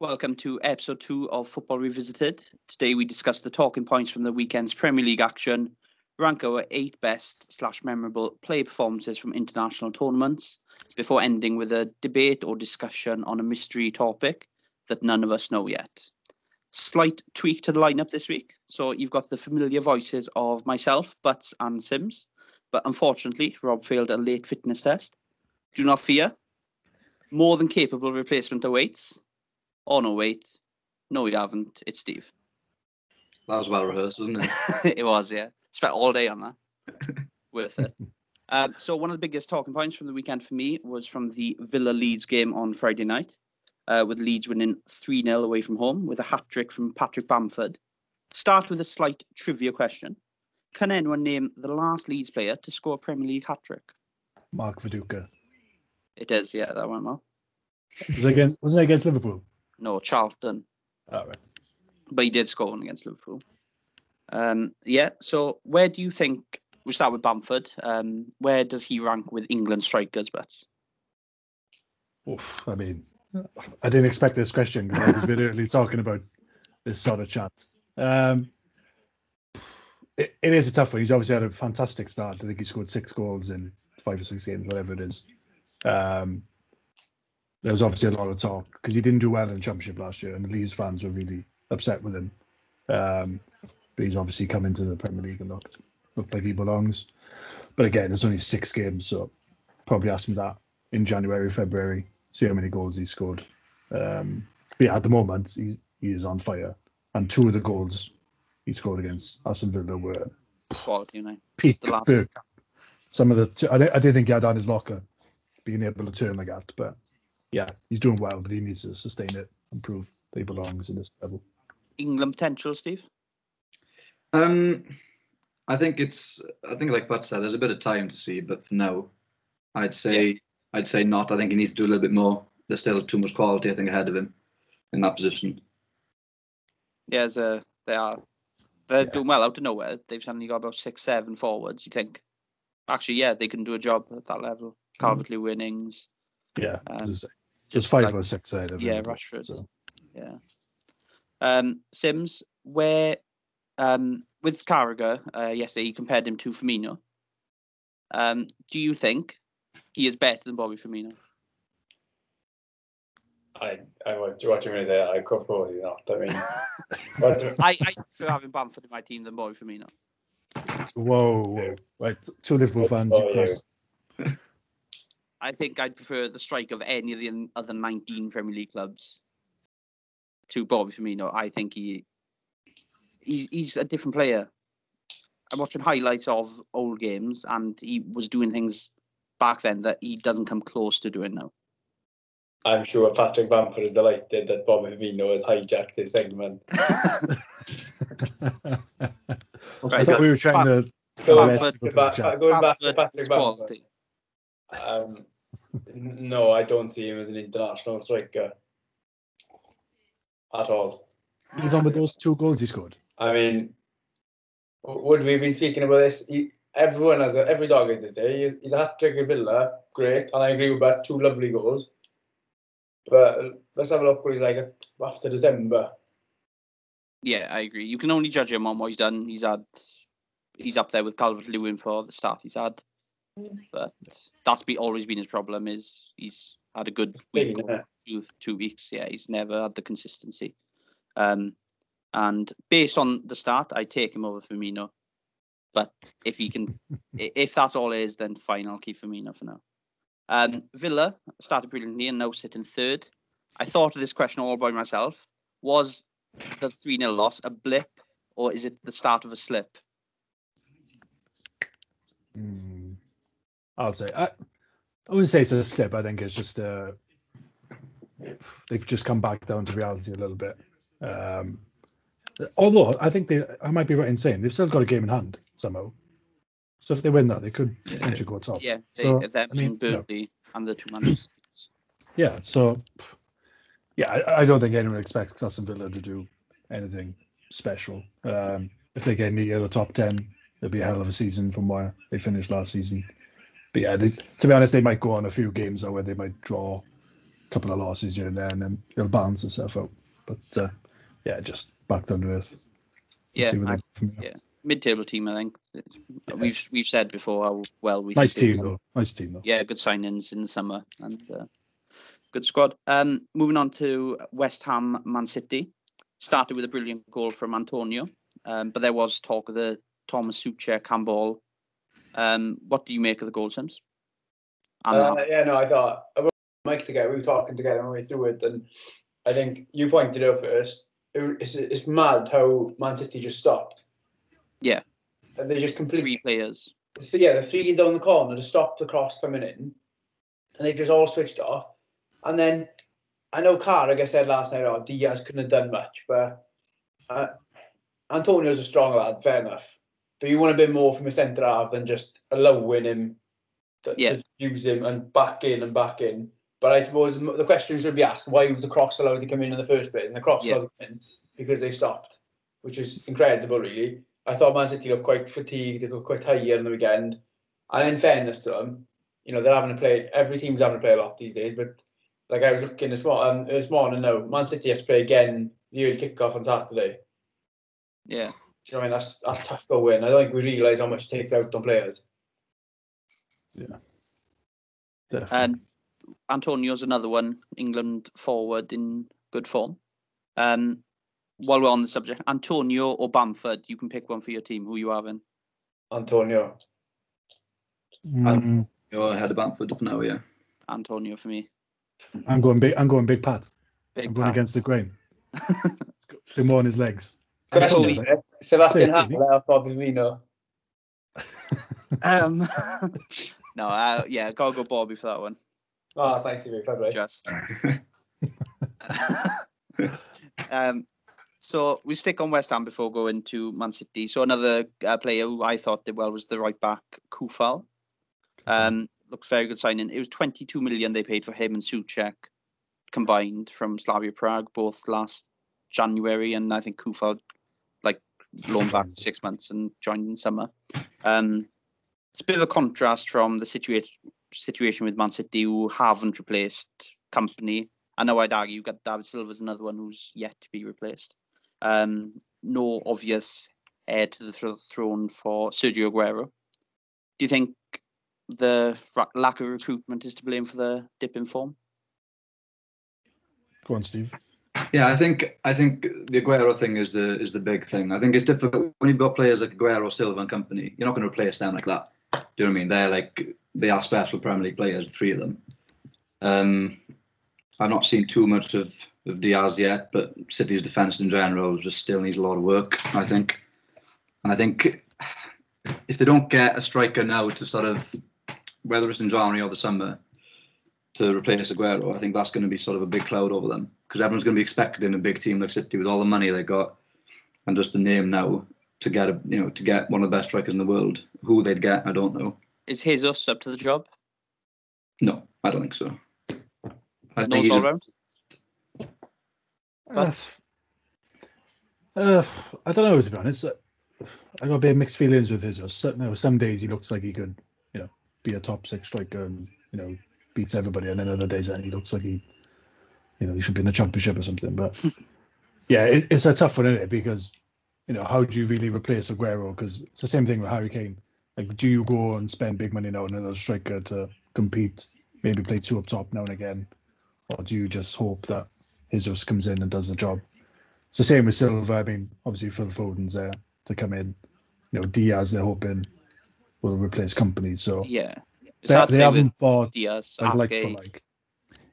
Welcome to episode two of Football Revisited. Today we discuss the talking points from the weekend's Premier League action, rank our eight best slash memorable play performances from international tournaments, before ending with a debate or discussion on a mystery topic that none of us know yet. Slight tweak to the lineup this week. So you've got the familiar voices of myself, Butts, and Sims. But unfortunately, Rob failed a late fitness test. Do not fear. More than capable replacement awaits. Oh no, wait. No, we haven't. It's Steve. That was well rehearsed, wasn't it? it was, yeah. Spent all day on that. Worth it. Um, so one of the biggest talking points from the weekend for me was from the Villa Leeds game on Friday night, uh, with Leeds winning 3 0 away from home with a hat trick from Patrick Bamford. Start with a slight trivia question. Can anyone name the last Leeds player to score a Premier League hat trick? Mark Viduka. It is, yeah, that went well. Was it against, wasn't it against Liverpool? No, Charlton. Oh, right. but he did score one against Liverpool. Um, yeah, so where do you think we start with Bamford? Um, where does he rank with England strikers? But Oof, I mean, I didn't expect this question because I was literally talking about this sort of chat. Um, it, it is a tough one. He's obviously had a fantastic start. I think he scored six goals in five or six games, whatever it is. Um, there was obviously a lot of talk because he didn't do well in the championship last year, and the Leeds fans were really upset with him. Um, but he's obviously come into the Premier League and looked looked like he belongs. But again, it's only six games, so probably ask him that in January, February, see how many goals he scored. Um, but yeah, at the moment, he, he is on fire. And two of the goals he scored against Aston Villa were quality, you know. peak. The last- Some of the, two, I, don't- I didn't think he had on his locker being able to turn like that, but yeah, he's doing well, but he needs to sustain it and prove that he belongs in this level. England potential, Steve. Um, I think it's. I think, like Pat said, there's a bit of time to see, but for now, I'd say I'd say not. I think he needs to do a little bit more. There's still too much quality, I think, ahead of him in that position. Yeah, as a, they are they're Yeah. doing well out of nowhere. They've suddenly got about six, seven forwards. You think, actually, yeah, they can do a job at that level. Calvert Lewin, Ings, Yeah, Um, there's, just five like- or six ahead of yeah, him. Rashford. So. Yeah. Um, Sims, where um, with Carragher uh, yesterday, you compared him to Firmino. Um, do you think he is better than Bobby Firmino? I, I what, what you going to say? I of course he's not. I mean, what, I, I prefer having Bamford in my team than Bobby Firmino. Whoa, whoa. Right, two Liverpool fans. Oh, you yeah. Crossed- I think I'd prefer the strike of any of the other 19 Premier League clubs to Bobby Firmino. I think he he's, he's a different player. I'm watching highlights of old games, and he was doing things back then that he doesn't come close to doing now. I'm sure Patrick Bamford is delighted that Bobby Firmino has hijacked this segment. I thought we were trying to. Going, Bamford- to back, chat. going back to Patrick Bamford. quality. Um, n- no, I don't see him as an international striker at all. Even with those two goals he scored. I mean, would we have been speaking about this? He, everyone has a, every dog has his day. He's, he's a hat trick at Villa, great, and I agree with that. Two lovely goals. But let's have a look what he's like after December. Yeah, I agree. You can only judge him on what he's done. He's had, he's up there with Calvert Lewin for the start he's had, but that's be, always been his problem. Is he's had a good week Big, or innit? two, two weeks. Yeah, he's never had the consistency. Um, and based on the start, I take him over Firmino. But if he can, if that's all it is, then fine, I'll keep Firmino for now. Um, Villa started brilliantly and now sit in third. I thought of this question all by myself. Was the 3 0 loss a blip or is it the start of a slip? Mm, I'll say I, I wouldn't say it's a slip. I think it's just uh, they've just come back down to reality a little bit. Um, although I think they, I might be right in saying they've still got a game in hand somehow. So if they win that, they could potentially go top. Yeah, they, So, them I mean, and Burnley and the two Manchester. Cities. Yeah. So yeah, I, I don't think anyone expects Aston Villa to do anything special. Um, if they get near the top ten, it'll be a hell of a season from where they finished last season. But yeah, they, to be honest, they might go on a few games where they might draw a couple of losses here and there, and then they'll balance itself out. But uh, yeah, just back down to earth. Yeah, I- they go from here. yeah. mid-table team. I think we've we've said before how well we Nice team though. Nice team though. Yeah, good signings in the summer and uh, good squad. Um, moving on to West Ham, Man City. Started with a brilliant goal from Antonio, um, but there was talk of the Thomas Soucek handball. Um, what do you make of the goal, Sims? Uh, yeah, no, I thought I Mike together. We were talking together when we through it, and I think you pointed out first. It, it's, it's mad how Man City just stopped. Yeah. and they just completely three players. Yeah, the three down the corner to stop the cross coming in, and they just all switched off. And then I know Carrick, I said last night, oh, Dias couldn't have done much, but uh, Antonio's a strong lad, fair enough. But you want a bit more from a centre half than just allowing him to, Yeah. to use him and back in and back in. But I suppose the question should be asked: Why was the cross allowed to come in in the first place? And the cross Yeah. allowed in because they stopped, which is incredible, really. I thought Man City looked quite fatigued. They looked quite tired on the weekend. And in fairness to them, you know they're having to play. Every team's having to play a lot these days. But like I was looking this morning, um, this morning now, Man City have to play again the early kickoff on Saturday. Yeah, you know I mean? That's that's tough to win. I don't think we realise how much it takes out on players. Definitely. and Antonio's another one. England forward in good form. Um, while we're on the subject, Antonio or Bamford, you can pick one for your team. Who you having? Antonio. Mm, You're ahead of Bamford for now, yeah. Antonio for me. I'm going big. I'm going big Pat. Big I'm going Pat. against the grain. They're more on his legs. Question, Antonio. Sebastian Stay, Haller or Fabinho? Um, no, uh, yeah, gotta go Bobby for that one. Oh, that's nice of you, fair. Just. um, so we stick on West Ham before going to Man City. So another uh, player who I thought did well was the right back Coufal. Um, looks very good signing. It was 22 million they paid for him and Soucek combined from Slavia Prague both last January, and I think Coufal loaned back for six months and joined in summer. Um, it's a bit of a contrast from the situation situation with Man City who haven't replaced Kompany. I know I'd argue got David Silva's another one who's yet to be replaced. Um, no obvious heir to the thro- throne for Sergio Aguero. Do you think the ra- lack of recruitment is to blame for the dip in form? Go on, Steve. Yeah, I think I think the Aguero thing is the is the big thing. I think it's difficult when you've got players like Aguero, Silva, and Kompany. You're not going to replace them like that. Do you know what I mean? They're like they are special Premier League players, three of them. Um, I've not seen too much of of Dias yet, but City's defence in general just still needs a lot of work. I think, and I think if they don't get a striker now to sort of whether it's in January or the summer to replace Aguero, I think that's going to be sort of a big cloud over them because everyone's going to be expecting a big team like City with all the money they got and just the name now to get a you know to get one of the best strikers in the world. Who they'd get, I don't know. Is Jesus up to the job? No, I don't think so. I think Knows he's all a, round? Uh, uh, I don't know to be honest. I got a bit of mixed feelings with his. Some, you know, some days he looks like he could, you know, be a top six striker and you know beats everybody, and then other days then he looks like he, you know, he should be in the championship or something. But yeah, it, it's a tough one, isn't it? Because you know, how do you really replace Aguero? Because it's the same thing with Harry Kane. Like, do you go and spend big money now on another striker to compete, maybe play two up top now and again, or do you just hope that Jesus comes in and does the job? It's the same with Silva. I mean, obviously Phil Foden's there to come in. You know, Dias they're hoping will replace Kompany. So Yeah. It's they, they haven't bought Dias, like, like for like.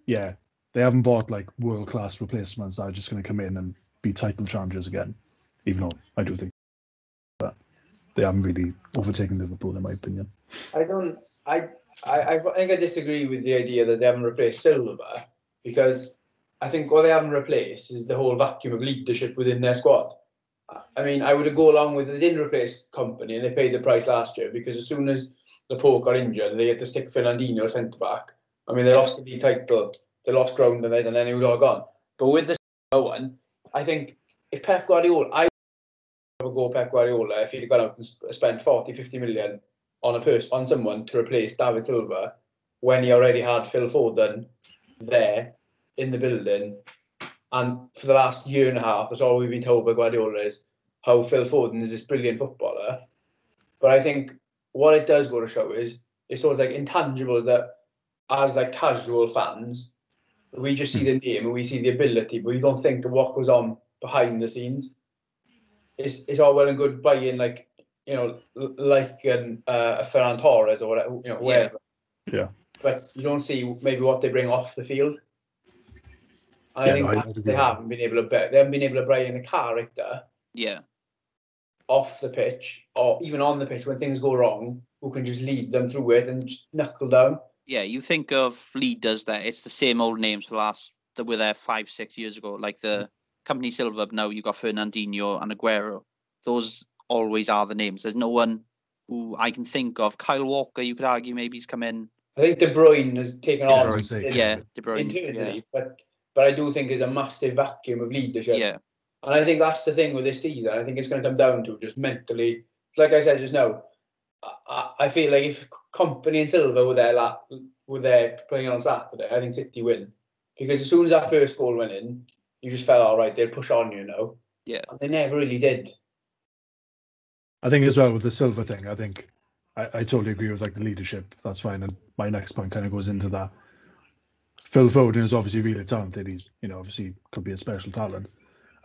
Yeah, they haven't bought like world class replacements that are just going to come in and be title challengers again. Even though I do think, but they haven't really overtaken Liverpool in my opinion. I don't. I, I I think I disagree with the idea that they haven't replaced Silva because I think what they haven't replaced is the whole vacuum of leadership within their squad. I- I mean, I would go along with they didn't replace Kompany and they paid the price last year because as soon as Laporte got injured, they had to stick Fernandinho centre back. I mean, they lost the league title, they lost ground, and then, and then it was all gone. But with the Silva one, I think if Pep Guardiola, I would go Pep Guardiola if he'd gone out and spent 40, 50 million on a person on someone to replace David Silva when he already had Phil Foden there in the building. And for the last year and a half, that's all we've been told by Guardiola is how Phil Foden is this brilliant footballer. But I think what it does go to show is it's sort of like intangibles that as like casual fans, we just see the name and we see the ability, but we don't think of what goes on behind the scenes. It's it's all well and good buying like you know like an, uh, a Ferran Torres or whatever you know Yeah. whatever. Yeah. But you don't see maybe what they bring off the field. And I Yeah, think no, I- they haven't been able to they haven't been able to bring in a character Yeah, off the pitch or even on the pitch when things go wrong who can just lead them through it and just knuckle down. yeah. You think of leaders that it's the same old names for the last that were there five, six years ago, like the Kompany Silva. but Now you got Fernandinho and Aguero. Those always are the names. There's no one who I can think of. Kyle Walker, you could argue maybe he's come in. I think De Bruyne has taken De on Bruyne's Yeah, De Bruyne. Yeah, but but I do think there's a massive vacuum of leadership. yeah, And I think that's the thing with this season. I think it's going to come down to just mentally. Like I said just now, I- I, I feel like if Kompany and Silva were there, like, were there playing on Saturday, I think City win. Because as soon as that first goal went in, you just felt all right. They'll push on, you know. Yeah. And they never really did. I think as well with the Silva thing, I think I, I totally agree with like the leadership. That's fine. And my next point kind of goes into that. Phil Foden is obviously really talented. He's, you know, obviously could be a special talent.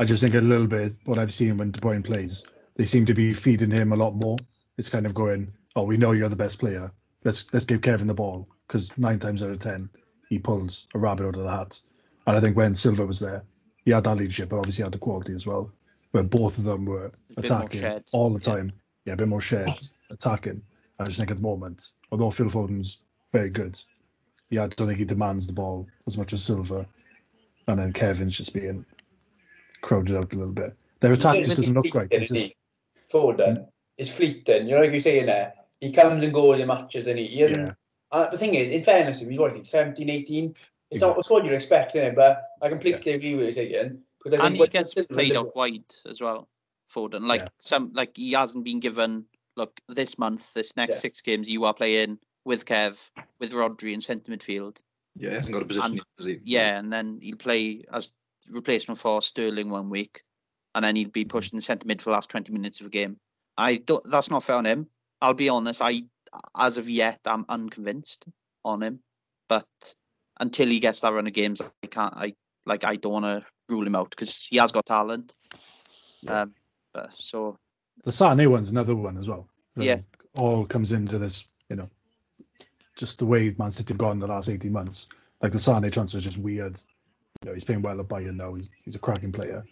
I just think a little bit what I've seen when De Bruyne plays, they seem to be feeding him a lot more. It's kind of going, oh, we know you're the best player. Let's let's give Kevin the ball because nine times out of ten he pulls a rabbit out of the hat. And I think when Silva was there, he had that leadership, but obviously he had the quality as well. Where both of them were attacking all the Yeah. time. Yeah, a bit more shared, attacking. I just think at the moment, although Phil Foden's very good, yeah, I don't think he demands the ball as much as Silva. And then Kevin's just being crowded out a little bit. Their attack just doesn't look right. They fleeting, just, isn't he? Foden is fleeting. You know, like you're saying there, he comes and goes in matches and he, he hasn't. yeah, Uh, the thing is, in fairness, to him, he's what is he, 17, 18? It's not it's what you'd expect, innit? But I completely agree with you saying. Because I and think he gets played did- out wide as well. Foden, like Yeah. some, like he hasn't been given. Look, this month, this next Yeah. six games, you are playing with Kev, with Rodri in centre midfield. Yeah, he hasn't got a position, And- yet, does he? Yeah, and then he'll play as replacement for Sterling one week, and then he'd be pushed in the centre mid for the last twenty minutes of a game. I don't. That's not fair on him. I'll be honest. I, as of yet, I'm unconvinced on him. But until he gets that run of games, I can't. I like. I don't want to rule him out because he has got talent. Yeah. Um. But so the Sané one's another one as well. Yeah. all comes into this, you know, just the way Man City have gone the last 18 months. Like the Sané transfer is just weird. You know, he's playing well at Bayern now. He's, a cracking player.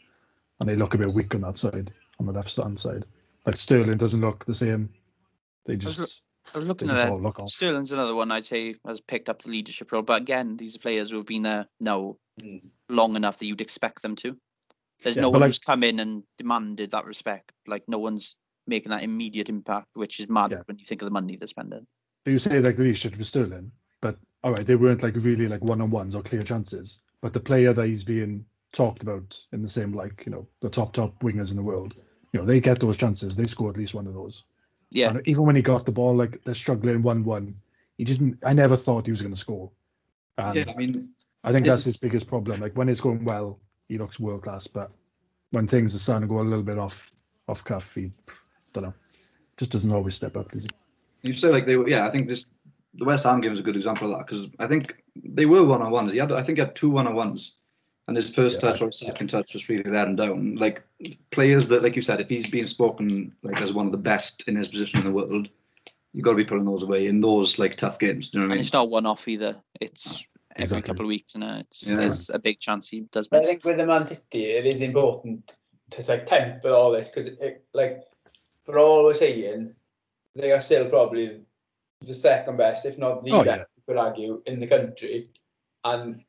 And they look a bit weak on that side, on the left hand side. Like Sterling doesn't look the same. They was just, I was they looking at that. look. Sterling's another one I'd say has picked up the leadership role. But again, these are players who have been there now Mm. long enough that you'd expect them to. There's Yeah, no one like- who's come in and demanded that respect. Like no one's making that immediate impact, which is mad Yeah. when you think of the money they're spending. So you say like the leadership was Sterling, but all right, they weren't like really like one on ones or clear chances. But the player that he's being talked about in the same like you know the top top wingers in the world, you know they get those chances. They score at least one of those. Yeah, And even when he got the ball, like they're struggling one one, he just I never thought he was going to score. And Yeah, I mean, I think that's his biggest problem. Like when it's going well, he looks world class, but when things are starting to go a little bit off off cuff, he don't know, just doesn't always step up. Does he? you say like they were. Yeah, I think this the West Ham game is a good example of that because I think they were one on ones. He had, I think, he had two one on ones, and his first Yeah, touch or second touch was really there and down. Like players that, like you said, if he's being spoken like as one of the best in his position in the world, you've got to be putting those away in those like tough games. Do you know what I and mean? it's not one off either. It's every Exactly. couple of weeks, and it's Yeah. there's a big chance he does I think with the Man City, it is important to like temper all this because, like, for all we're saying, they are still probably the second best, if not the Oh, best, you could argue, in the country. And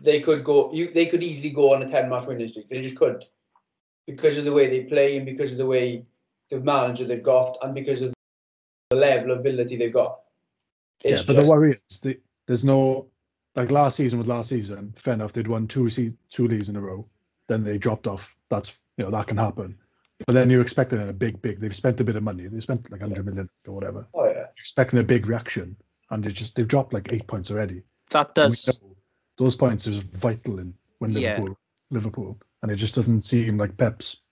they could go, you they could easily go on a 10 match winning streak. They just could. Because of the way they play and because of the way the manager they've got and because of the level of ability they've got. It's yeah, but just, the worry is the, there's no like last season with last season. Fair enough, they'd won two se- two leagues in a row. Then they dropped off. That's you know that can happen. But then you're expecting a big, big. They've spent a bit of money. They spent like 100 million or whatever. oh yeah. You're expecting a big reaction, and they just they've dropped like eight points already. That does those points are vital in when Yeah. Liverpool Liverpool, and it just doesn't seem like Pep's,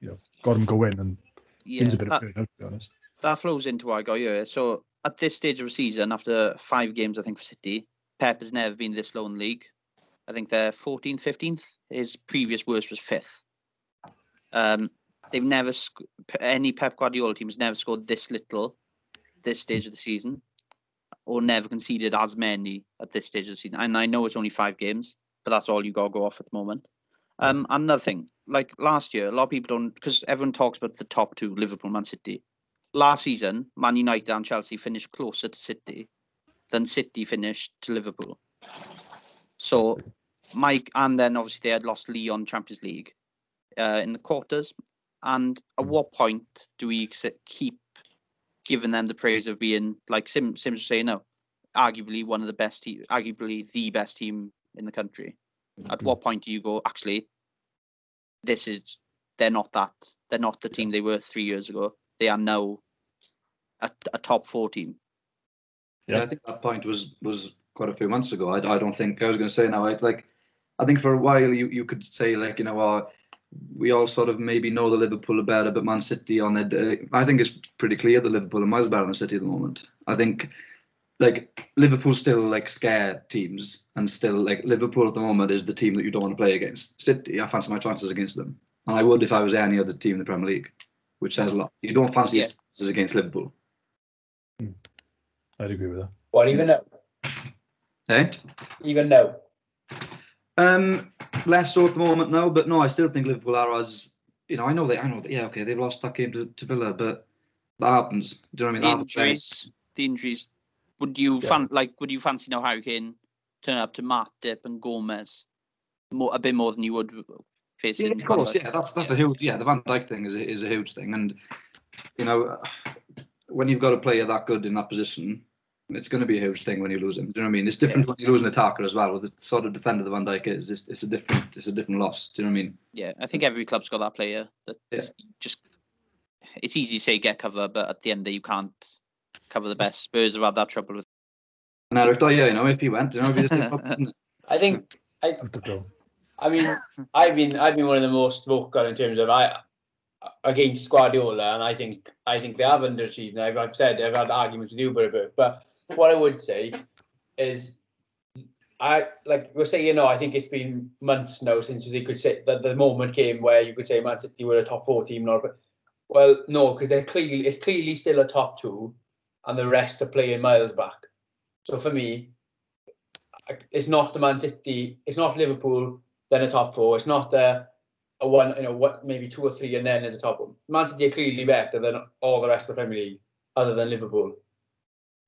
you know, got him going and Yeah, seems a bit that, of pain, to be honest. that flows into what I got here. So at this stage of the season, after five games, I think for City, Pep has never been this low in the league. I think they're 14th, 15th. His previous worst was fifth. Um, they've never sc- any Pep Guardiola team has never scored this little this stage of the season, or never conceded as many at this stage of the season. And I know it's only five games, but that's all you got to go off at the moment. Um, another thing, like last year, a lot of people don't because everyone talks about the top two, Liverpool, Man City. Last season, Man United and Chelsea finished closer to City than City finished to Liverpool. So, Mike, and then obviously they had lost Lyon Champions League uh, in the quarters. And at what point do we keep giving them the praise of being like Sim Sims was saying, no, arguably one of the best, te- arguably the best team in the country? At what point do you go, actually, this is they're not that they're not the team they were three years ago. They are now a, a top four team. Yeah, I think that point was was quite a few months ago. I, I don't think I was going to say now. I like, I think for a while you you could say like you know, uh, we all sort of maybe know the Liverpool are better, but Man City on their day. I think it's pretty clear that Liverpool are miles better than City at the moment. I think like Liverpool still like scare teams, and still like Liverpool at the moment is the team that you don't want to play against. City, I fancy my chances against them, and I would if I was any other team in the Premier League, which says a lot. You don't fancy Yeah. your chances against Liverpool, I'd agree with that. What even now? Hey? Even now. Um, less so at the moment now, but no, I still think Liverpool are as you know. I know they, I know that. Yeah, okay, they've lost that game to, to Villa, but that happens. Do you know what I mean? The injuries, the injuries. Would you Yeah. fan like? Would you fancy now Harry Kane turn up to Matip and Gomez more a bit more than you would facing? Yeah, of course. Yeah, that's that's a huge. Yeah, the Van Dijk thing is a, is a huge thing, and you know, when you've got a player that good in that position, it's going to be a huge thing when you lose him. Do you know what I mean? It's different when you lose an attacker as well. With the sort of defender that Van Dijk is, it's, it's a different it's a different loss. Do you know what I mean? Yeah, I think every club's got that player that Yeah. just. It's easy to say get cover, but at the end of you can't cover the best. Spurs have had that trouble with. And Eric Dier, you know, if he went, you know, be the same problem. I think I, Have to go. I mean, I've been I've been one of the most vocal in terms of I against Guardiola, and I think I think they have underachieved. And I've, I've said I've had arguments with you about it, but what I would say is, I like we're saying, you know, I think it's been months now since they could say that the moment came where you could say Man City were a top four team, not well, no, because they're clearly it's clearly still a top two, and the rest are playing miles back. So for me, it's not the Man City, it's not Liverpool, then a top four. It's not a, a one, you know, what maybe two or three, and then as a top one. Man City are clearly better than all the rest of the Premier League, other than Liverpool.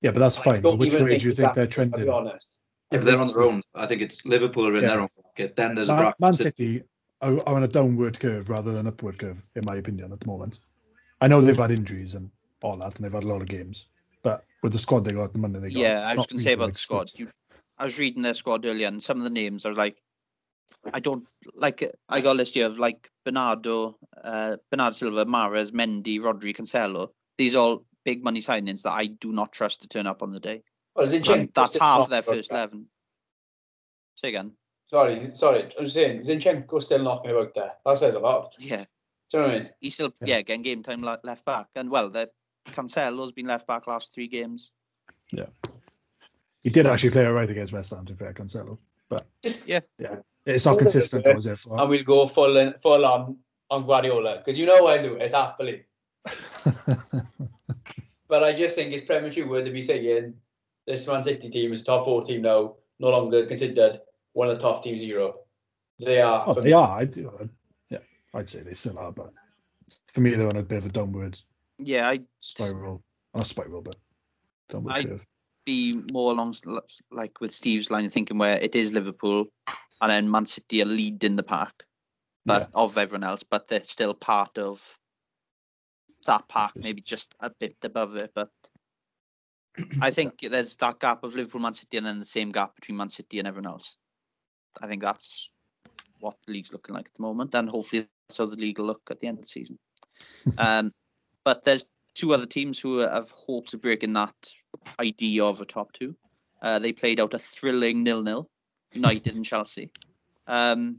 Yeah, but that's I fine. But which way do you think they're I'll be trending? honest. Yeah, but they're on their own. I think it's Liverpool are in Yeah. their own pocket. Then there's Man, bracket. Man City are, are on a downward curve rather than upward curve, in my opinion, at the moment. I know they've had injuries and all that, and they've had a lot of games. But with the squad they got, the money they got, Yeah, I was going to say about like the squad. You, I was reading their squad earlier, and some of the names I was like, I don't like. I got a list here of like Bernardo, uh, Bernardo Silva, Mahrez, Mendy, Rodri, Cancelo. These all big money signings that I do not trust to turn up on the day. Well, Zinchenko And that's half their about first that. eleven. Say again. Sorry, sorry. I'm saying Zinchenko's still knocking about there. That says a lot. Yeah, Do you know what I mean? he's still Yeah. yeah, getting game time le- left back, and well, the Cancelo's been left back last three games. Yeah. He did actually play all right against West Ham, to be fair, Cancelo. But just Yeah. Yeah, it's not Full consistent, of it. was it? For, and we'll go full in, full on on Guardiola because you know I'll do it happily. But I just think it's premature to be saying this Man City team is a top four team now, no longer considered one of the top teams in Europe. They are. oh, they are. I do, I- yeah, I'd say they still are. But for me, they're on a bit of a downward Yeah, I spiral. Not spiral, but downward I- curve. be more along s- l- s- like with Steve's line of thinking where it is Liverpool and then Man City are leading the pack, but of everyone else, but they're still part of that pack, maybe just a bit above it. But I think there's that gap of Liverpool, Man City, and then the same gap between Man City and everyone else. I think that's what the league's looking like at the moment, and hopefully that's how the league will look at the end of the season. um, but there's two other teams who have hopes of breaking that idea of a top two. Uh, they played out a thrilling nil-nil United and Chelsea. Um,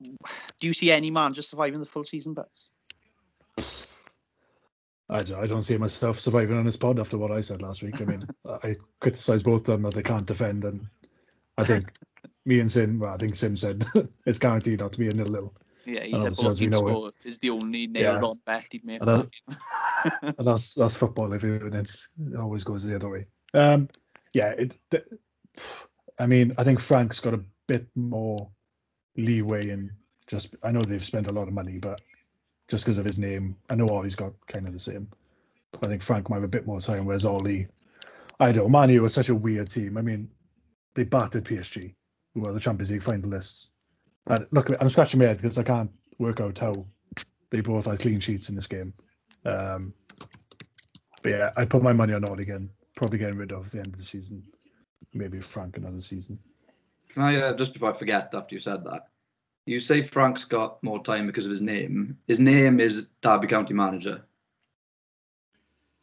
do you see any man just surviving the full season, but I, don't- I don't see myself surviving on this pod after what I said last week. I mean, I criticised both of them that they can't defend, and I think me and Sim, well, I think Sim said it's guaranteed not to be a nil nil, yeah, he And said obviously, both as we teams know it- score is the only nailed Yeah. on bet he'd make. And I- and that's that's football. If it, it always goes the other way. Um, yeah, it. th- I mean, I think Frank's got a bit more leeway in just. I know they've spent a lot of money, but just because of his name, I know Ole's got kind of the same. I think Frank might have a bit more time, whereas Ole, I don't. Man U was such a weird team. I mean, they battered PSG, who were the Champions League finalists. And look, I'm scratching my head because I can't work out how they both had clean sheets in this game. Um, but yeah, I put my money on Ole again. Probably getting rid of the end of the season. Maybe Frank another season. Can I uh, just before I forget after you said that, you say Frank's got more time because of his name. His name is Derby County manager,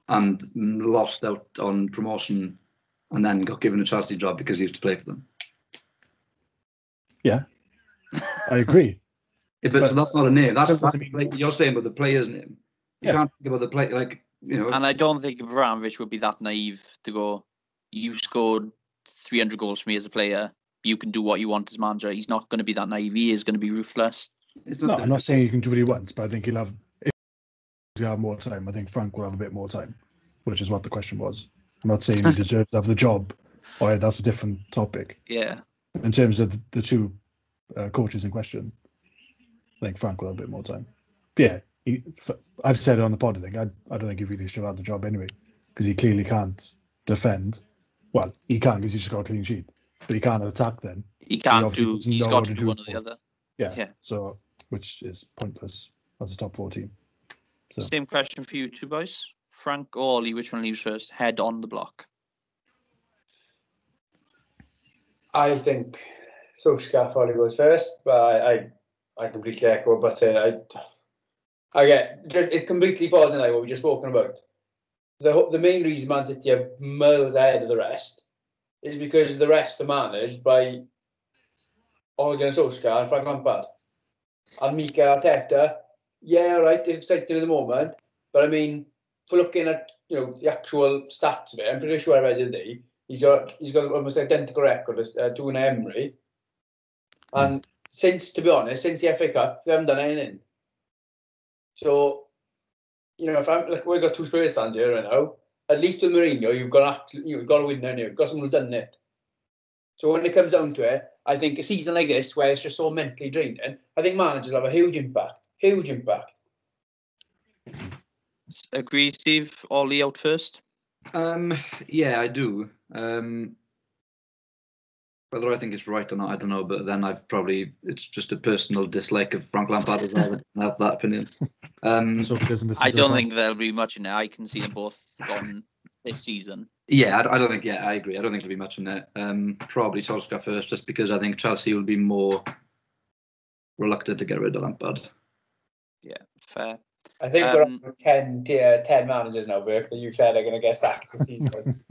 and lost out on promotion, and then got given a Chelsea job because he used to play for them. Yeah, I agree. Yeah, but, so that's not a name. That's, Still that's doesn't like, you're saying about the player's name. You Yeah. can't think about the play like you know. and I don't think Abramovich would be that naive to go. You scored 300 goals for me as a player. You can do what you want as manager. He's not going to be that naive. He is going to be ruthless. No, I'm not saying he can do what he wants, but I think he'll have. If he'll have more time, I think Frank will have a bit more time, which is what the question was. I'm not saying he deserves to have the job. Or that's a different topic. Yeah. In terms of the, the two uh, coaches in question, I think Frank will have a bit more time. But yeah, he, f- I've said it on the pod. I think I, I don't think he really should have the job anyway because he clearly can't defend. Well, he can because he's just got a clean sheet, but he can't attack then. He can't obviously do. doesn't He's know got to to do do one or the other. Yeah. Yeah. So, which is pointless as a top four team. So Same question for you two boys. Frank or Ole, which one leaves first? Head on the block. I think Solskjaer probably goes first, but I, I, I completely echo. But uh, I, I get it completely falls in line what we just spoken about. The the main reason Man City are miles ahead of the rest is because the rest are managed by Gunnar Solskjaer and Frank Lampard and Mikel Arteta. Yeah, right, they're excited at the moment, but I mean, for looking at you know the actual stats of it, I'm pretty sure I read the other he's got he's got almost identical record as uh, to an Emery. And since, to be honest, since the FA Cup, they haven't done anything. So, you know, if I'm like we've got two Spurs fans here right now, at least with Mourinho, you've got to, you've got a win now. You've got someone who's done it. So when it comes down to it, I think a season like this, where it's just so mentally draining, I think managers have a huge impact. Huge impact. Agree, Steve? Ollie out first? Um, yeah, I do. Um, whether I think it's right or not, I don't know. But then I've probably it's just a personal dislike of Frank Lampard as well. I have that opinion. Um, so if he doesn't I don't one- think there'll be much in it. I can see them both gone this season. yeah, I, I don't think. Yeah, I agree. I don't think there'll be much in it. Um, probably Solskjaer first, just because I think Chelsea will be more reluctant to get rid of Lampard. Yeah, fair. I think we're Um, up to 10, tier, 10 managers now, Burke, that you've said are going to get sacked this season.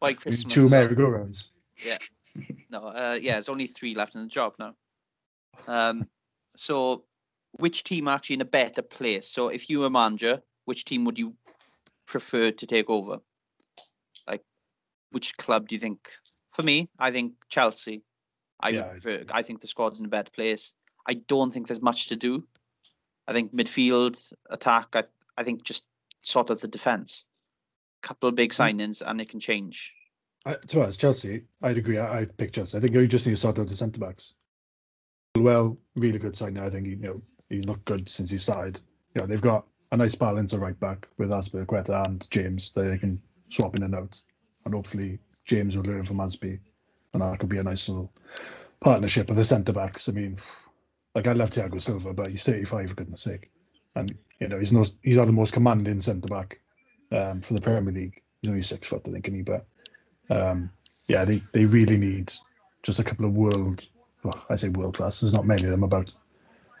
By Christmas. two as well. No, uh, yeah, there's only three left in the job now. Um, so which team are actually in a better place? So if you were manager, which team would you prefer to take over? Like, which club do you think? For me, I think Chelsea. I Yeah, would I I think the squad's in a better place. I don't think there's much to do. I think midfield, attack. I th- I think just sort of the defense. A couple of big Mm. signings and it can change. I, to us, Chelsea, I'd agree. I, I'd pick Chelsea. I think you just need to sort out the centre backs. Well, really good signing. I think he, you know he's looked good since he started. You know they've got a nice balance of right back with Azpilicueta and James that they can swap in and out, and hopefully James will learn from Aspi, and that could be a nice little partnership with the centre backs. I mean, like I love Thiago Silva, but he's 35 for goodness sake, and you know he's not he's not the most commanding centre back um, for the Premier League. He's only six foot, I think, and he but um, yeah, they, they really need just a couple of world. Well, I say world class. There's not many of them about.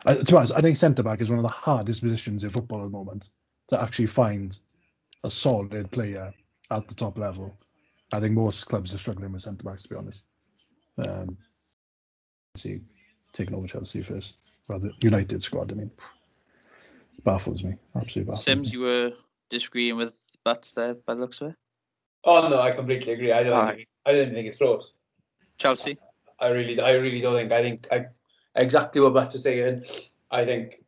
Uh, to be honest, I think centre back is one of the hardest positions in football at the moment to actually find a solid player at the top level. I think most clubs are struggling with centre backs, to be honest. Um, see, taking over Chelsea first, rather United squad. I mean, baffles me. Absolutely baffles Sims, me. you were disagreeing with Butts there by the looks of it. Oh no, I completely agree. I don't. Alright. Think, I don't think it's close. Chelsea. I really, I really don't think. I think I exactly what Matt was saying. I think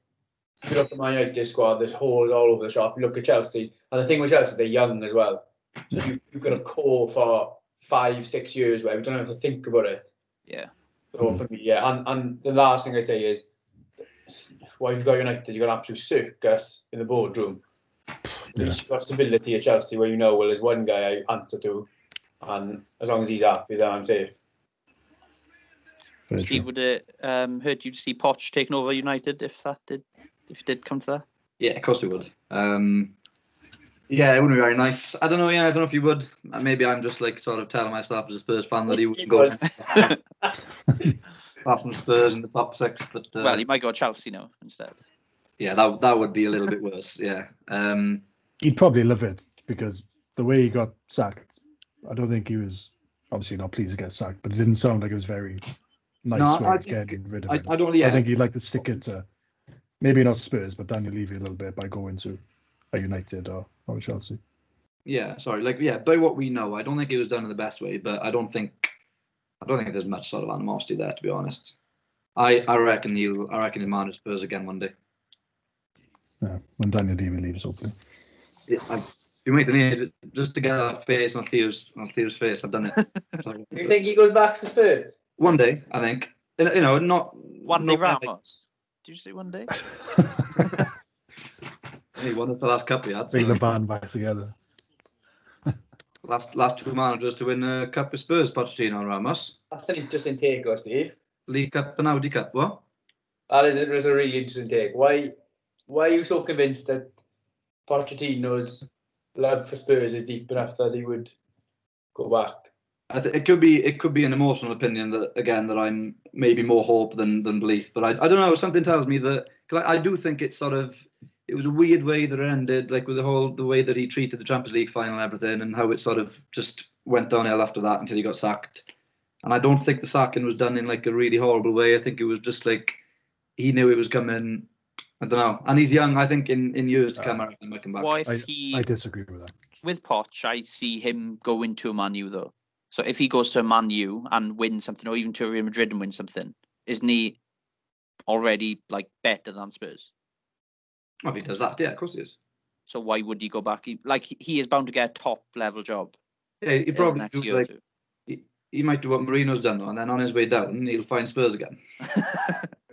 if you look at Man United squad, there's holes all over the shop. You look at Chelsea's, and the thing with Chelsea, they're young as well. So you, you've got a core for five, six years where we don't have to think about it. Yeah. So for me, yeah. And and the last thing I say is, why you've got United, you've got an absolute circus in the boardroom. Yeah. You've got stability at Chelsea where you know, well, there's one guy I answer to, and as long as he's happy, then I'm safe. Very Steve, true. would it um, hurt you to see Poch taking over United if that did if it did come to that? Yeah, of course it would. Um, yeah, it wouldn't be very nice. I don't know. Yeah, I don't know if you would. Uh, Maybe I'm just like sort of telling myself as a Spurs fan that he wouldn't go apart from Spurs in the top six. But uh, well, he might go Chelsea now instead. Yeah, that that would be a little bit worse. Yeah. Um, He'd probably love it because the way he got sacked, I don't think he was obviously not pleased to get sacked, but it didn't sound like it was very nice No, way I of think- getting rid of I, him. I don't. Yeah. I think he'd like to stick it to maybe not Spurs, but Daniel Levy a little bit by going to a United or, or Chelsea. Yeah, sorry. Like, yeah, by what we know, I don't think it was done in the best way, but I don't think, I don't think there's much sort of animosity there, to be honest. I, I reckon he'll, I reckon he'll manage Spurs again one day. Yeah, when Daniel Levy leaves, hopefully. Yeah, I've been waiting here just to get that face on Theo's, on Theo's face. I've done it. So, You think he goes back to Spurs? one day, I think. You know, not One day not like- Ramos. Did you say one day? He won it the last cup he had. Bring the band back together. last last two managers to win a cup with Spurs, Pochettino and Ramos. That's an interesting take, though, Steve. League Cup and Audi Cup. What? That is, is a really interesting take. Why, why are you so convinced that Pochettino's love for Spurs is deep enough that he would go back? I th- it could be it could be an emotional opinion that again that I'm maybe more hope than than belief, but I, I don't know. Something tells me that 'cause I, I do think it's sort of it was a weird way that it ended, like with the whole the way that he treated the Champions League final and everything, and how it sort of just went downhill after that until he got sacked. And I don't think the sacking was done in like a really horrible way. I think it was just like he knew it was coming. I don't know, and he's young. I think in, in years to come, I uh, reckon he might come back. What if he I disagree with that. with Poch? I see him go into a Man U though. So if he goes to a Man U and wins something, or even to Real Madrid and wins something, isn't he already like better than Spurs? Well, if he does that, yeah, of course he is. So why would he go back? He, like he- he is bound to get a top level job Yeah, he probably next do, year or like two. he, he might do what Mourinho's done though, and then on his way down, he'll find Spurs again.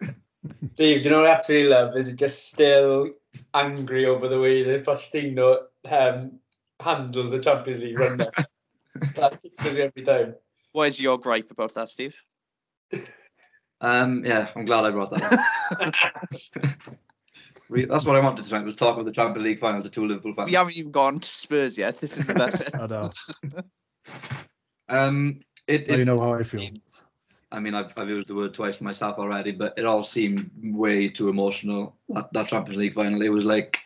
Steve, do you know what I actually love? Is it just still angry over the way that Pochettino um, handled the Champions League run there? That keeps me every time. what is your gripe about that, Steve? Um, yeah, I'm glad I brought that. up. That's what I wanted tonight was talk about the Champions League final to two Liverpool fans. We haven't even gone to Spurs yet. This is the best bit. I know. Um, it, Now you know how I feel. I mean, I've, I've used the word twice for myself already, but it all seemed way too emotional. That, that Champions League final, it was like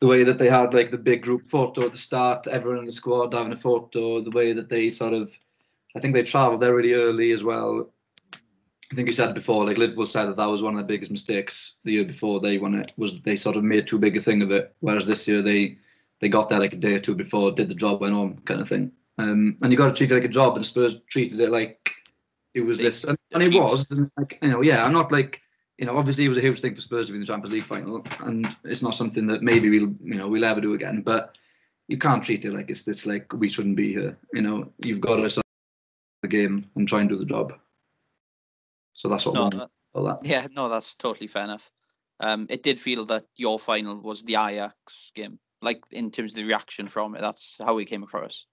the way that they had like the big group photo at the start, everyone in the squad having a photo, the way that they sort of, I think they travelled there really early as well. I think you said before, like Liverpool said that that was one of the biggest mistakes the year before they won it was they sort of made too big a thing of it, whereas this year they they got there like a day or two before, did the job, went on kind of thing. Um, and you got to treat it like a job, and Spurs treated it like it was this, and, and it was. And like, you know, yeah, I'm not like you know, obviously it was a huge thing for Spurs to be in the Champions League final, and it's not something that maybe we'll you know we'll ever do again. But you can't treat it like it's it's like we shouldn't be here. You know, you've got to of the game and try and do the job. So that's what No, that- that. yeah, no, that's totally fair enough. Um, it did feel that your final was the Ajax game, like in terms of the reaction from it. That's how we came across.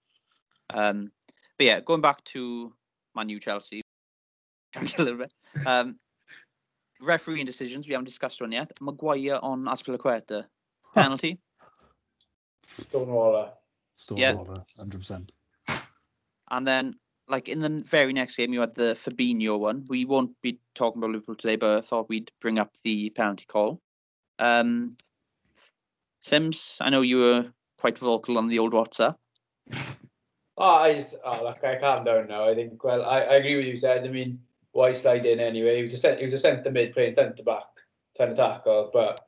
Um, but yeah, going back to Man U Chelsea, a little bit. Um, refereeing decisions we haven't discussed one yet. Maguire on Azpilicueta penalty. Stonewaller. Still Yeah. yeah. 100%. And then, like in the very next game, you had the Fabinho one. We won't be talking about Liverpool today, but I thought we'd bring up the penalty call. Um, Sims, I know you were quite vocal on the old WhatsApp. Oh, I just, oh, look, I calm down now. I think, well, I, I agree with you, said. I mean, why slide in anyway? He was a, cent- he was a centre mid playing centre back, centre tackle, but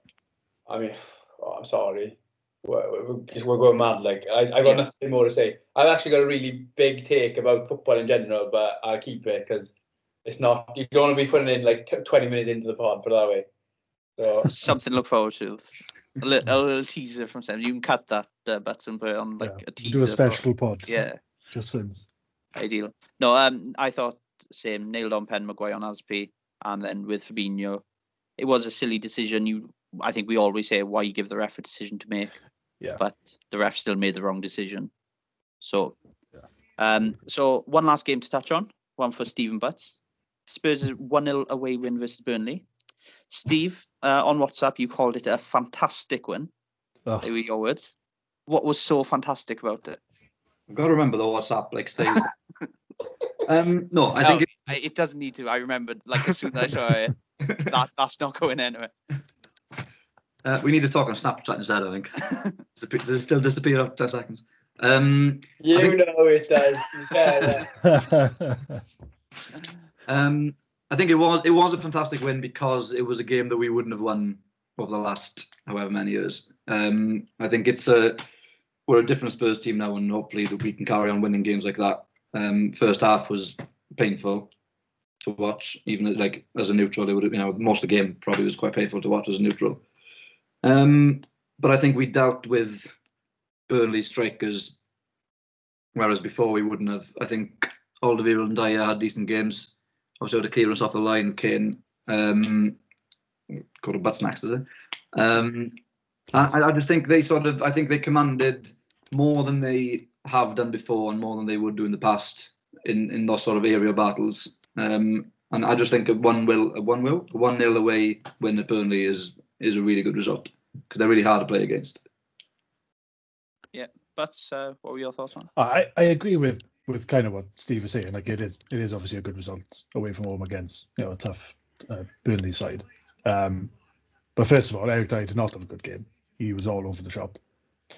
I mean, oh, I'm sorry. We're, we're, just- we're going mad. Like, I, I got Yeah. nothing more to say. I've actually got a really big take about football in general, but I'll keep it because it's not, you don't want to be putting in like t- 20 minutes into the pod, put it that way. So, Something to look forward to. A, li- a little teaser from Sam. You can cut that uh, bit and put it on like Yeah, a teaser. do a for- special pod. yeah, Just Sims. ideal. No, um, I thought same nailed on Pen Maguire on Azpi, and then with Fabinho, it was a silly decision. You, I think we always say why you give the ref a decision to make. Yeah. But the ref still made the wrong decision. So, Yeah. um, so one last game to touch on. One for Stephen Butts. Spurs' is one 0 away win versus Burnley. Steve, uh, on WhatsApp, you called it a fantastic win. Oh, They were your words. What was so fantastic about it? I've got to remember the WhatsApp like stay. um, no, I No, think it, it doesn't need to. I remembered like as soon as I saw it, that that's not going anywhere. uh, we need to talk on Snapchat instead. I think does it still disappear after ten seconds. Um, you think- know it does. Yeah, yeah. Um, I think it was it was a fantastic win because it was a game that we wouldn't have won over the last however many years. Um, I think it's a we're a different Spurs team now, and hopefully that we can carry on winning games like that. Um, first half was painful to watch, even like as a neutral. It would have, you know most of the game probably was quite painful to watch as a neutral. Um, but I think we dealt with Burnley strikers, whereas before we wouldn't have. I think Alderweireld and Dier had decent games obviously with the clearance off the line, Kane um, got a butt snacks, does it? Um, I, I just think they sort of, I think they commanded more than they have done before and more than they would do in the past in, in those sort of aerial battles. Um, and I just think a one will, a one will, a one nil away win at Burnley is is a really good result because they're really hard to play against. Yeah, but uh, what were your thoughts on? I, I agree with with kind of what Steve was saying. Like it is it is obviously a good result away from home against you know a tough uh, Burnley side. Um, but first of all, Eric Dier did not have a good game. He was all over the shop.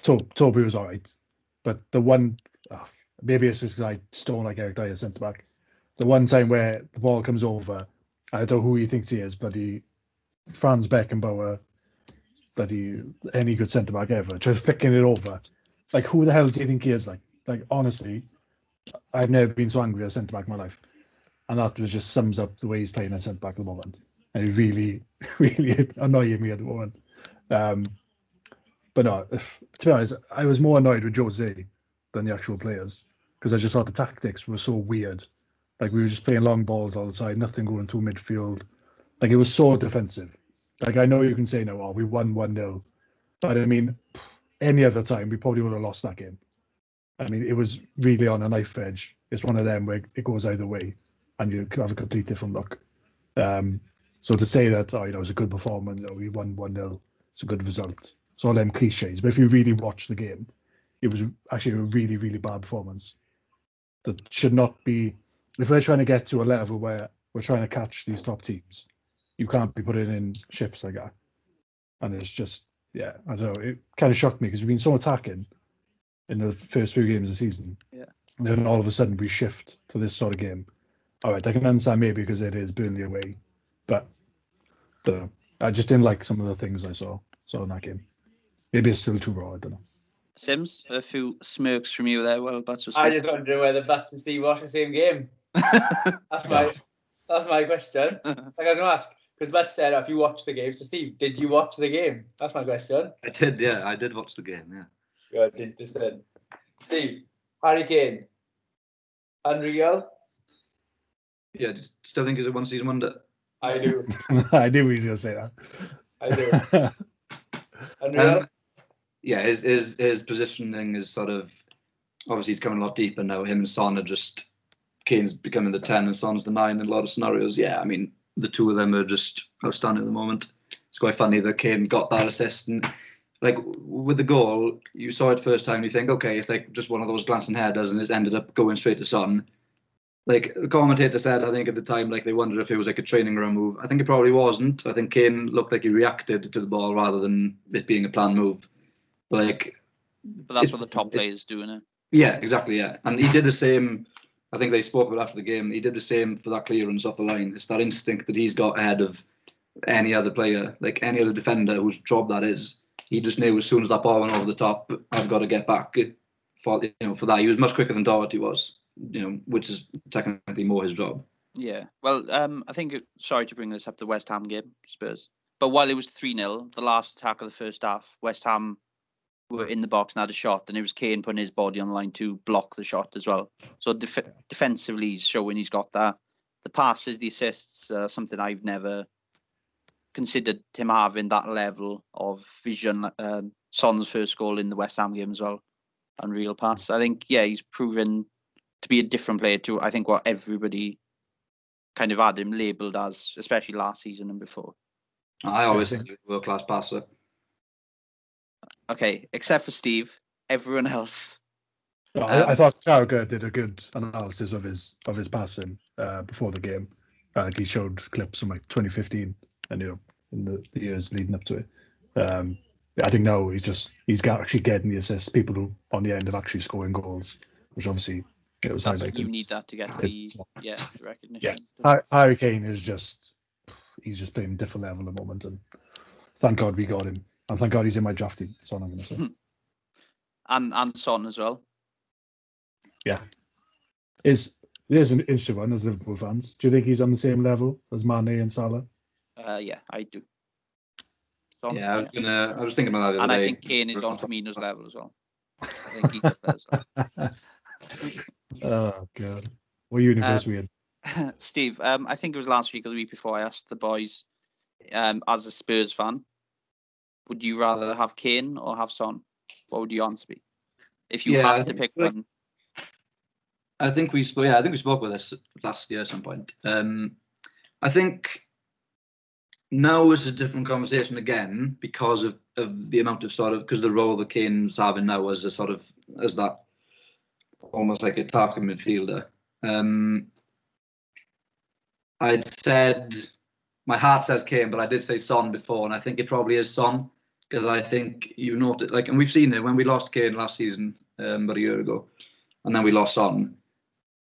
To- Toby was all right, but the one oh, maybe it's just just don't like Eric Dier centre back. The one time where the ball comes over, I don't know who he thinks he is, but he Franz Beckenbauer, that he any good centre back ever, just flicking it over. Like who the hell do you think he is? Like like honestly, I've never been so angry at centre back in my life. And that was just sums up the way he's playing at centre back at the moment. And it really, really annoying me at the moment. Um, but no, if, to be honest, I was more annoyed with Jose than the actual players because I just thought the tactics were so weird. Like we were just playing long balls all the time, nothing going through midfield. Like it was so defensive. Like I know you can say no, oh, we won one 0 but I mean, any other time we probably would have lost that game. I mean, it was really on a knife edge. It's one of them where it goes either way, and you have a complete different look. Um, so to say that, oh, you know, it was a good performance, or we won one 0 it's a good result. It's all them cliches. But if you really watch the game, it was actually a really, really bad performance. That should not be. If we're trying to get to a level where we're trying to catch these top teams, you can't be putting in shifts like that. And it's just, yeah, I don't know. It kind of shocked me because we've been so attacking in the first few games of the season. Yeah. And then all of a sudden we shift to this sort of game. All right, I can understand maybe because it is Burnley away, but know. I just didn't like some of the things I saw saw in that game. Maybe it's still too raw. I don't know. Sims, a few smirks from you there. Well, that's just I just wondering whether Butts and Steve watched the same game. That's my that's my question. Like I was gonna ask because Butts said if you watched the game, so Steve, did you watch the game? That's my question. I did, yeah, I did watch the game, yeah. Good, did just then. Steve, Harry Kane, unreal. Yeah, just still think he's a one season wonder. I do, I knew he was going to say that. I do. that. Unreal. Um, yeah, his his his positioning is sort of obviously he's coming a lot deeper now. Him and Son are just Kane's becoming the ten and Son's the nine in a lot of scenarios. Yeah, I mean the two of them are just outstanding at the moment. It's quite funny that Kane got that assist and like with the goal, you saw it first time. You think, okay, it's like just one of those glancing headers, and it's ended up going straight to Son. Like the commentator said, I think at the time, like they wondered if it was like a training ground move. I think it probably wasn't. I think Kane looked like he reacted to the ball rather than it being a planned move. Like but that's what the top players do, innit? Yeah, exactly. Yeah, and he did the same. I think they spoke about after the game. He did the same for that clearance off the line. It's that instinct that he's got ahead of any other player, like any other defender whose job that is. He just knew as soon as that ball went over the top, I've got to get back for you know for that. He was much quicker than Doherty was, you know, which is technically more his job. Yeah. Well, um, I think, it- sorry to bring this up, the West Ham game, Spurs. But while it was 3 0, the last attack of the first half, West Ham were in the box and had a shot, and it was Kane putting his body on the line to block the shot as well. So def- defensively, he's showing he's got that. The passes, the assists, uh, something I've never considered him having that level of vision. Um, Son's first goal in the West Ham game as well, unreal pass. I think, yeah, he's proven to be a different player to, I think, what everybody kind of had him labelled as, especially last season and before. I always think he was a world class passer. Okay, except for Steve, everyone else. No, I, I Um, thought Carragher did a good analysis of his of his passing uh, before the game. Uh, like he showed clips from like 2015 and you know in the, the years leading up to it. Um, I think now he's just he's got actually getting the assists. People who on the end of actually scoring goals, which obviously it was That's, highlighted. you need that to get the yeah the recognition. Har- Harry Kane is just he's just playing a different level at the moment, and thank God we got him, and thank God he's in my drafting. That's all I'm going to say. And and Son as well. Yeah, is there's an interesting one as Liverpool fans. Do you think he's on the same level as Mane and Salah? Uh, yeah, I do. Son, Yeah, I was gonna. I was thinking about that. the and other I think Kane is on Firmino's level as well. I think he's up there as well. oh god, what universe Um, we in? Steve, um, I think it was last week or the week before I asked the boys, um, as a Spurs fan, would you rather have Kane or have Son? What would your answer be? If you Yeah, had to pick one, I think we spoke. Yeah, I think we spoke with this last year at some point. Um, I think now is a different conversation again because of, of the amount of sort of because the role that Kane's having now as a sort of as that almost like a attacking midfielder. Um, I'd said my heart says Kane, but I did say Son before, and I think it probably is Son because I think you noted like, and we've seen it when we lost Kane last season um, about a year ago, and then we lost Son.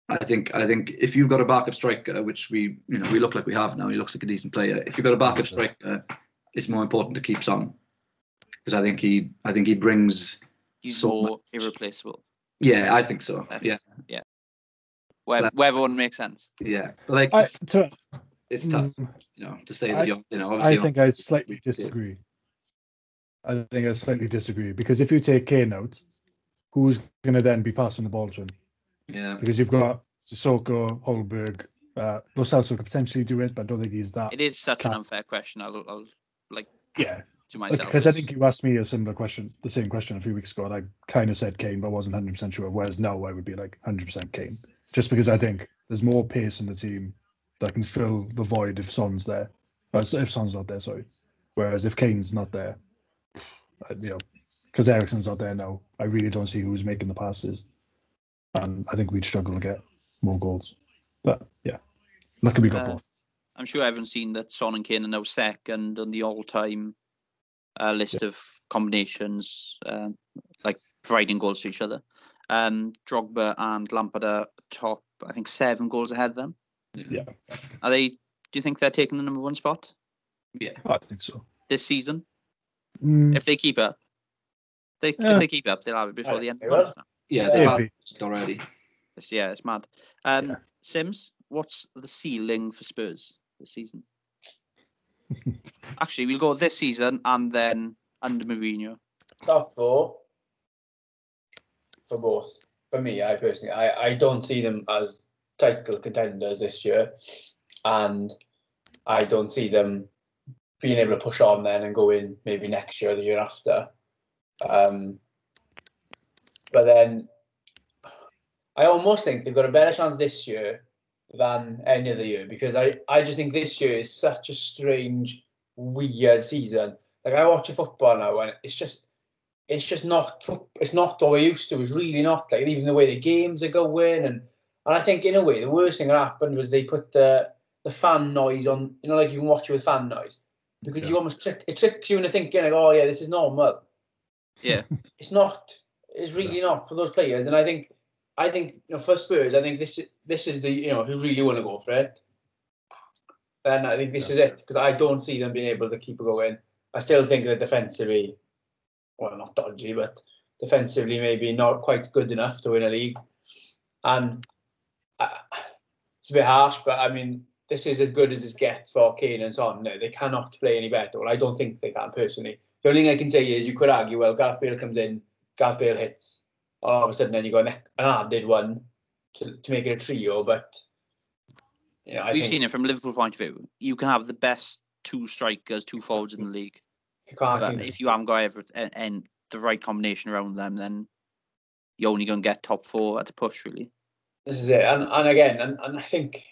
I think I think if you've got a backup striker, which we you know we look like we have now, he looks like a decent player. If you've got a backup striker, it's more important to keep Son because I think he I think he brings he's so more much. irreplaceable. yeah I think so That's, yeah yeah. Where, Like- wherever one makes sense. yeah but like I, to, it's tough mm, you know to say I- that you're you know obviously I think I slightly disagree. I think I slightly disagree because if you take Kane out, who's going to then be passing the ball to him? yeah Because you've got Sissoko, Højbjerg, uh, Lo Celso could potentially do it, but I don't think he's that. It is such an unfair question. I'll, I'll like Yeah, to myself. because I think you asked me a similar question, the same question a few weeks ago, and I kind of said Kane, but wasn't hundred percent sure. Whereas now I would be like hundred percent Kane, just because I think there's more pace in the team that can fill the void if Son's there. Uh, if Son's not there, sorry. Whereas if Kane's not there, you know, because Eriksen's not there now, I really don't see who's making the passes, and I think we'd struggle to get more goals. But yeah, luckily we got Uh, both. I'm sure everyone's seen that Son and Kane are now second on the all-time uh, list of combinations, um, like providing goals to each other. Um, Drogba and Lampard are top, I think, seven goals ahead of them. Yeah, Are they? Do you think they're taking the number one spot yeah I think so. this season Mm, if they keep up? They, Yeah. If they keep up, they'll have it before I the end of the month. yeah Yeah. they've had it already It's- Yeah, it's mad. Um, Yeah. Sims, what's the ceiling for Spurs this season? Actually, we'll go this season and then under Mourinho. Top four for both. For me, I personally, I, I don't see them as title contenders this year, and I don't see them being able to push on then and go in maybe next year or the year after. Um, but then I almost think they've got a better chance this year than any other year because I, I just think this year is such a strange, weird season. Like I watch a football now and it's just it's just not it's not what we're used to. It's really not like even the way the games are going and and I think in a way the worst thing that happened was they put the the fan noise on you know like you can watch it with fan noise because Yeah. you almost trick it tricks you into thinking like oh yeah this is normal. Yeah. It's not It's really not for those players. And I think, I think you know, for Spurs, I think this this is the you know who really want to go for it, then I think this is it because I don't see them being able to keep it going. I still think that defensively, well, not dodgy, but defensively maybe not quite good enough to win a league. And uh, it's a bit harsh, but I mean, this is as good as it gets for Kane and Son. No, they cannot play any better. Well, I don't think they can personally. The only thing I can say is you could argue, well, Gareth Bale comes in, Gareth Bale hits. All of a sudden, then you go an, added one to, to make it a trio. But you know, I We've think seen it from Liverpool point of view. You can have the best two strikers, two forwards in the league, if you can't if you haven't got every, and, and the right combination around them, then you're only going to get top four at a push, really. This is it, and and again, and, and I think,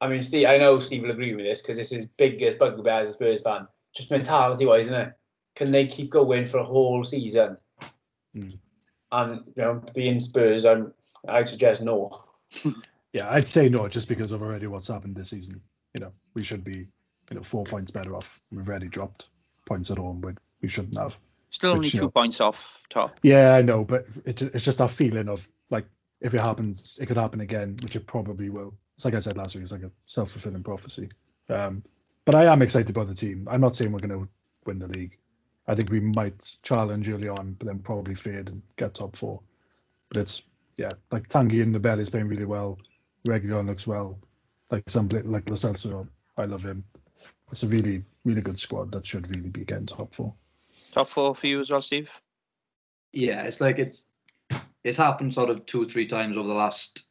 I mean, Steve, I know Steve will agree with this because this is big as bugbear as a Spurs fan. Just mentality wise, isn't it? Can they keep going for a whole season? Mm. And you know, being Spurs, I'm, I suggest no. Yeah, I'd say no, just because of already what's happened this season. You know, we should be, you know, four points better off. We've already dropped points at home, but we shouldn't have. Still only Which, you two know- points off top. Yeah, I know, but it, it's just that feeling of like if it happens, it could happen again, which it probably will. It's like I said last week, it's like a self fulfilling prophecy. Um, but I am excited about the team. I'm not saying we're going to win the league. I think we might challenge early on, but then probably fade and get top four. But it's yeah, like Tanguy Ndombele is playing really well. Reguilón looks well. Like some like Lo Celso, I love him. It's a really really good squad that should really be getting top four. Top four for you as well, Steve. Yeah, it's like it's it's happened sort of two or three times over the last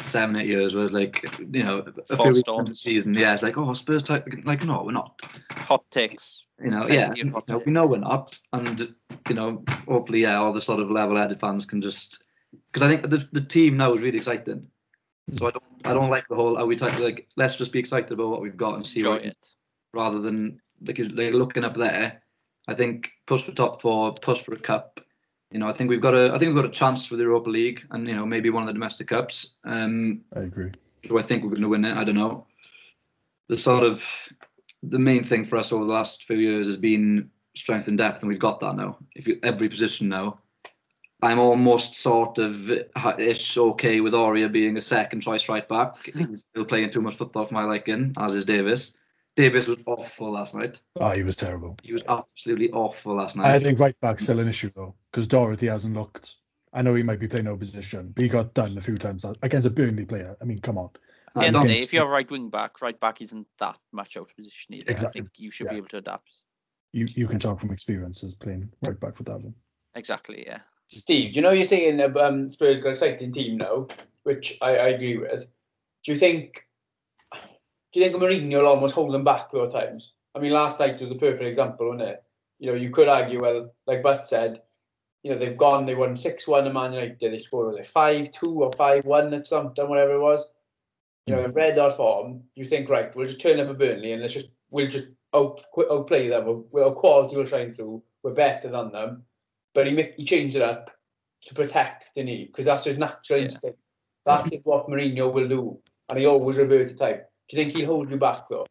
seven eight years. Where it's like you know a few storms. season, yeah, it's like oh Spurs type like no we're not. Hot takes. You know, yeah, you know, we know we're not, and you know hopefully yeah all the sort of level-headed fans can just because I think the the team now is really exciting. So I don't I don't like the whole are we type like let's just be excited about what we've got and see Enjoy what it. rather than like, like looking up there. I think push for top four, push for a cup. You know, I think we've got a I think we've got a chance for the Europa League and you know maybe one of the domestic cups. Um, I agree. do I think we're going to win it? I don't know. The sort of the main thing for us over the last few years has been strength and depth, and we've got that now. If you every position now, I'm almost sort of ish okay with Aurier being a second choice right back. He's still playing too much football for my liking, as is Davies. Davies was awful last night. Oh, he was terrible. He was absolutely awful last night. I think right back's still an issue though, because Doherty hasn't looked. I know he might be playing no position, but he got done a few times against a Burnley player. I mean, come on. At the end of the day, Against- if you're a right wing back, right back isn't that much out of position either. Exactly. I think you should be able to adapt. You you can talk from experience as playing right back for Davin. Exactly, yeah. Steve, do you know you're saying um, Spurs got an exciting team now, which I, I agree with. Do you think? Do you think Mourinho will almost hold them back though at times? I mean, last night was a perfect example, wasn't it? You know, you could argue, well, like Butt said, you know, they've gone, they won six one at Man United. They scored was it five two or five one at something, whatever it was. You know, hmm. in red hot form, you think right, we'll just turn up at Burnley and let's just we'll just out outplay them. We'll, we'll, our quality will shine through. We're better than them but he he changed it up to protect the knee because that's his natural Yeah. instinct. That is what Mourinho will do, and he always revert to type. Do you think he'll hold you back though?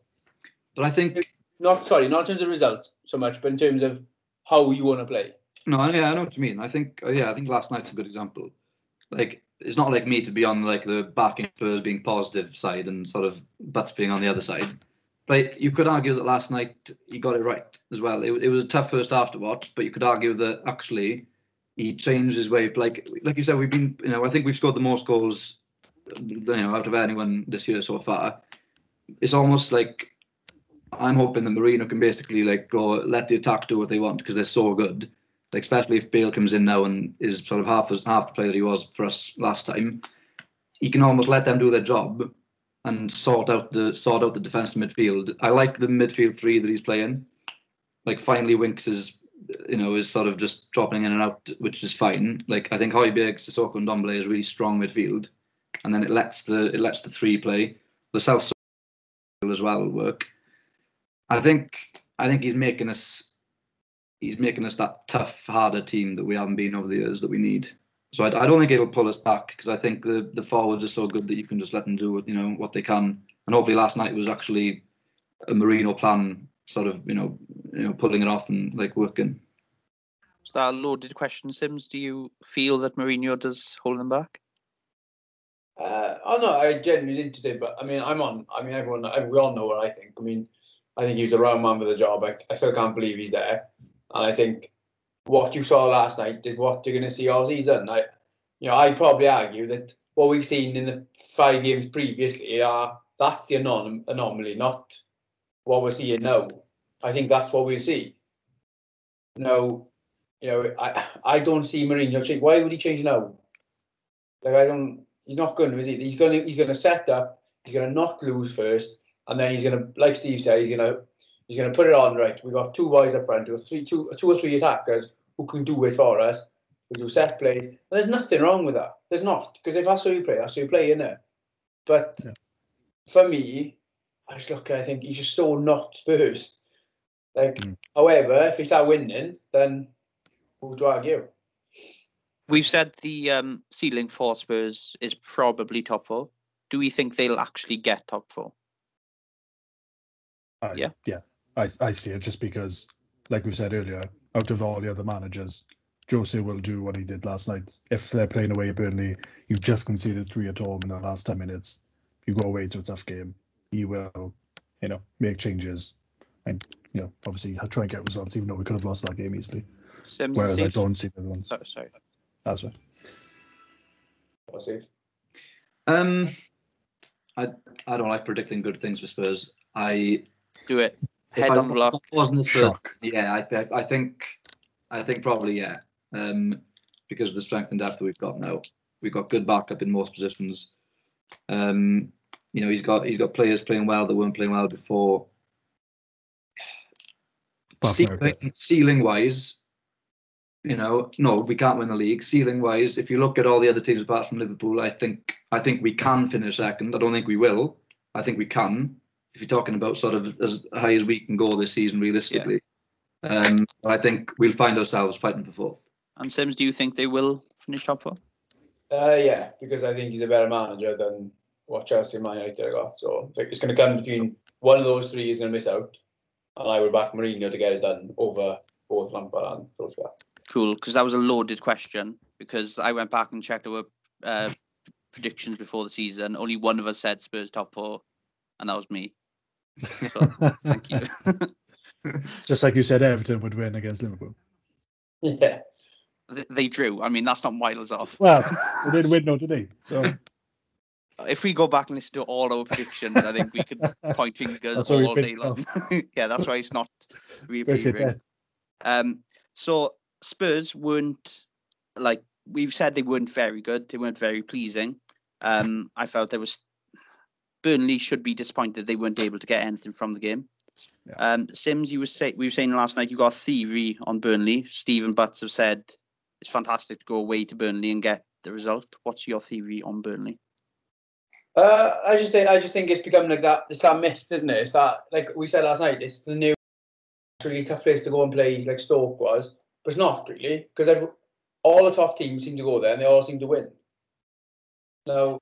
but I think Not sorry, not in terms of results so much, but in terms of how you want to play. No, yeah, I know what you mean. I think, uh, yeah, I think last night's a good example. Like, it's not like me to be on like the backing Spurs being positive side and sort of Butts being on the other side. But you could argue that last night he got it right as well. It, it was a tough first half to watch, but you could argue that actually he changed his way. Like, like you said, we've been, you know, I think we've scored the most goals, you know, out of anyone this year so far. It's almost like I'm hoping that Mourinho can basically like go let the attack do what they want because they're so good like especially if Bale comes in now and is sort of half as half the player he was for us last time, he can almost let them do their job and sort out the sort out the defensive midfield. I like the midfield three that he's playing. Like finally Winks is you know is sort of just dropping in and out, which is fine. Like I think Højbjerg, Sissoko, and Ndombele is really strong midfield, and then it lets the it lets the three play. The Celso as well work. I think I think he's making us he's making us that tough, harder team that we haven't been over the years that we need. So I, I don't think it'll pull us back because I think the the forwards are so good that you can just let them do you know what they can. And hopefully last night was actually a Mourinho plan, sort of you know you know pulling it off and like working. Is that a loaded question, Sims? Do you feel that Mourinho does hold them back? Uh, oh no, I genuinely interested, but I mean, I'm on. I mean, everyone, we all know what I think. I mean, I think he's the round man for the job. I, I still can't believe he's there, and I think what you saw last night is what you're going to see all season. I, you know, I'd probably argue that what we've seen in the five games previously are that's the anom- anomaly, not what we're seeing now. I think that's what we'll see. No, you know, I I don't see Mourinho change. Why would he change now? Like I don't. He's not going to, is he? He's going to. He's going to set up. He's going to not lose first, and then he's going to, like Steve said, he's going to. He's going to put it on right. We've got two boys up front, two, three, two, two or three attackers who can do it for us. We do set plays. And there's nothing wrong with that. There's not because if that's how you play, that's how you play, isn't it? But Yeah. for me, I just look. I think he's just so not Spurs. Like, Mm. however, if he's start winning, then who's to argue? We've said the um, ceiling for Spurs is probably top four. Do we think they'll actually get top four? I- Yeah. yeah. I I see it just because, like we said earlier, out of all the other managers, Jose will do what he did last night. If they're playing away at Burnley, you've just conceded three at home in the last ten minutes. You go away to a tough game. He will, you know, make changes, and you know, obviously try and get results, even though we could have lost that game easily. Sims, Whereas I don't see the ones. So- sorry. That's right. We'll see. Um, I I don't like predicting good things for Spurs. I Do it. Head I on the block. Wasn't Spurs Shock. Yeah, I, I, I think, I think probably yeah. Um, because of the strength and depth that we've got now, we've got good backup in most positions. Um, you know, he's got he's got players playing well that weren't playing well before. Apart from Eric. Ceiling, ceiling wise, you know, no, we can't win the league. Ceiling wise, if you look at all the other teams apart from Liverpool, I think I think we can finish second. I don't think we will. I think we can. If you're talking about sort of as high as we can go this season, realistically, um, I think we'll find ourselves fighting for fourth. And Sims, do you think they will finish top four? Uh, yeah, because I think he's a better manager than what Chelsea and Man United got. So I it's going to come between one of those three is going to miss out, and I would back Mourinho to get it done over both Lampard and Solskjaer. Cool, because that was a loaded question. Because I went back and checked our uh, predictions before the season. Only one of us said Spurs top four, and that was me. So thank you. Just like you said, Everton would win against Liverpool. Yeah, They- they drew. I mean, that's not miles off. Well, they didn't win no today. So if we go back and listen to all our predictions, I think we could point fingers That's what we all day long. yeah, that's why it's not Brexit reappearing. Um, so Spurs weren't like we've said they weren't very good. They weren't very pleasing. Um, I felt there was Burnley should be disappointed they weren't able to get anything from the game. Yeah. Um, Sims, you were say we were saying last night you got a theory on Burnley. Stephen Butts have said it's fantastic to go away to Burnley and get the result. What's your theory on Burnley? uh, I just think I just think it's become like that. It's that myth, isn't it? It's that like we said last night. It's the new really tough place to go and play, like Stoke was, but it's not really because all the top teams seem to go there and they all seem to win. Now,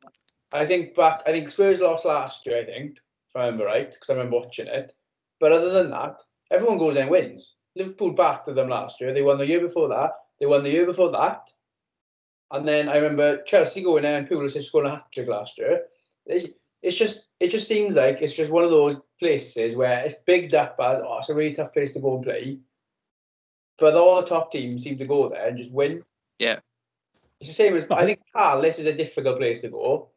I think back. I think Spurs lost last year. I think if I remember right, because I remember watching it. But other than that, everyone goes there and wins. Liverpool to them last year. They won the year before that. They won the year before that. And then I remember Chelsea going there and Pulisic scoring a hat trick last year. It, it's just it just seems like it's just one of those places where it's bigged up as oh it's a really tough place to go and play. But all the top teams seem to go there and just win. Yeah. It's the same as I think Palace is a difficult place to go.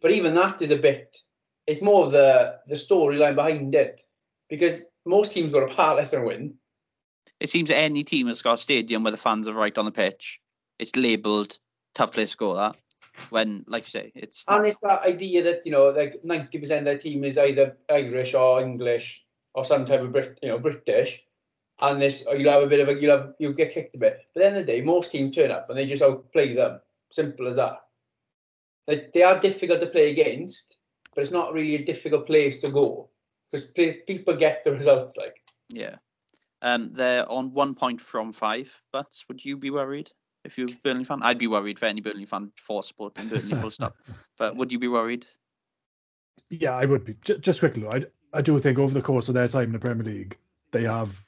But even that is a bit it's more of the the storyline behind it. Because most teams go to Palace and win. It seems that any team that's got a stadium where the fans are right on the pitch, it's labelled tough place to go. That when, like you say, it's And it's that idea that, you know, like 90% of their team is either Irish or English or some type of Brit, you know, British. And this, or you'll have a bit of a, you'll have, you'll get kicked a bit. But at the end of the day, most teams turn up and they just outplay them. Simple as that. They, they are difficult to play against, but it's not really a difficult place to go because people get the results. Like, Yeah. Um, they're on one point from five, but would you be worried if you're a Burnley fan? I'd be worried for any Burnley fan for supporting Burnley full stop. But would you be worried? Yeah, I would be. J- just quickly, I, I do think over the course of their time in the Premier League, they have,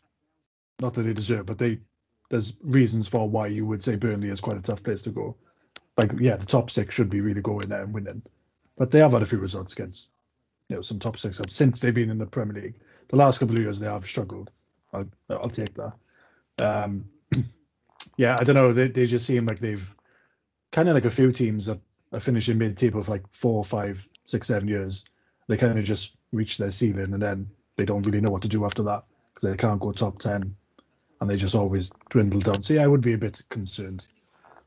not that they deserve, but they there's reasons for why you would say Burnley is quite a tough place to go. Like, yeah, the top six should be really going there and winning, but they have had a few results against, you know, some top six since they've been in the Premier League. The last couple of years they have struggled. I'll, I'll take that. Um, yeah, I don't know. They they just seem like they've kind of like a few teams that are finishing mid-table for like four, five, six, seven years. They kind of just reach their ceiling and then they don't really know what to do after that because they can't go top ten, and they just always dwindle down. So yeah, I would be a bit concerned,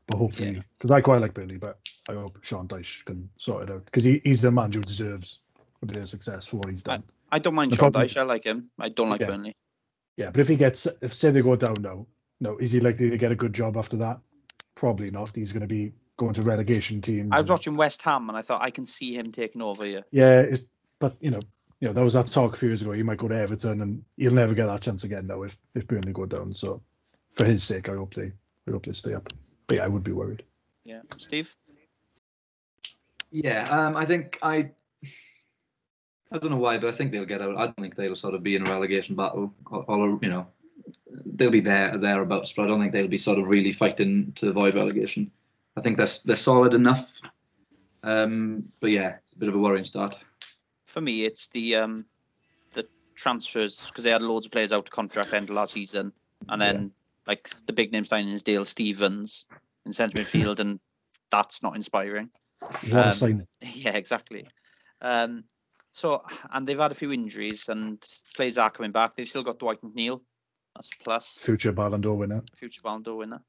but hopefully, because I quite like Burnley, but I hope Sean Dyche can sort it out because he, he's the man who deserves a bit of success for what he's done. I don't mind The Sean problem- Dyche. I like him. I don't like Yeah. Burnley. Yeah, but if he gets, if say they go down now, no, is he likely to get a good job after that? Probably not. He's going to be going to relegation teams. I was and- watching West Ham and I thought I can see him taking over here. Yeah, it's, but you know, you know, there was that talk a few years ago. He might go to Everton, and he'll never get that chance again now if if Burnley go down. So, for his sake, I hope they, I hope they stay up. But yeah, I would be worried. Yeah, Steve. Yeah, um, I think I. I don't know why, but I think they'll get out. I don't think they'll sort of be in a relegation battle. Or, or you know, they'll be there thereabouts, but I don't think they'll be sort of really fighting to avoid relegation. I think they're they're solid enough. Um, but yeah, it's a bit of a worrying start. For me, it's the um the transfers because they had loads of players out of contract end of last season, and then like the big name signing is Dale Stephens in centre midfield, and that's not inspiring. Um! Yeah, exactly. Um, so and they've had a few injuries, and players are coming back. They've still got Dwight McNeil. That's a plus. Future Ballon d'Or winner. Future Ballon d'Or winner.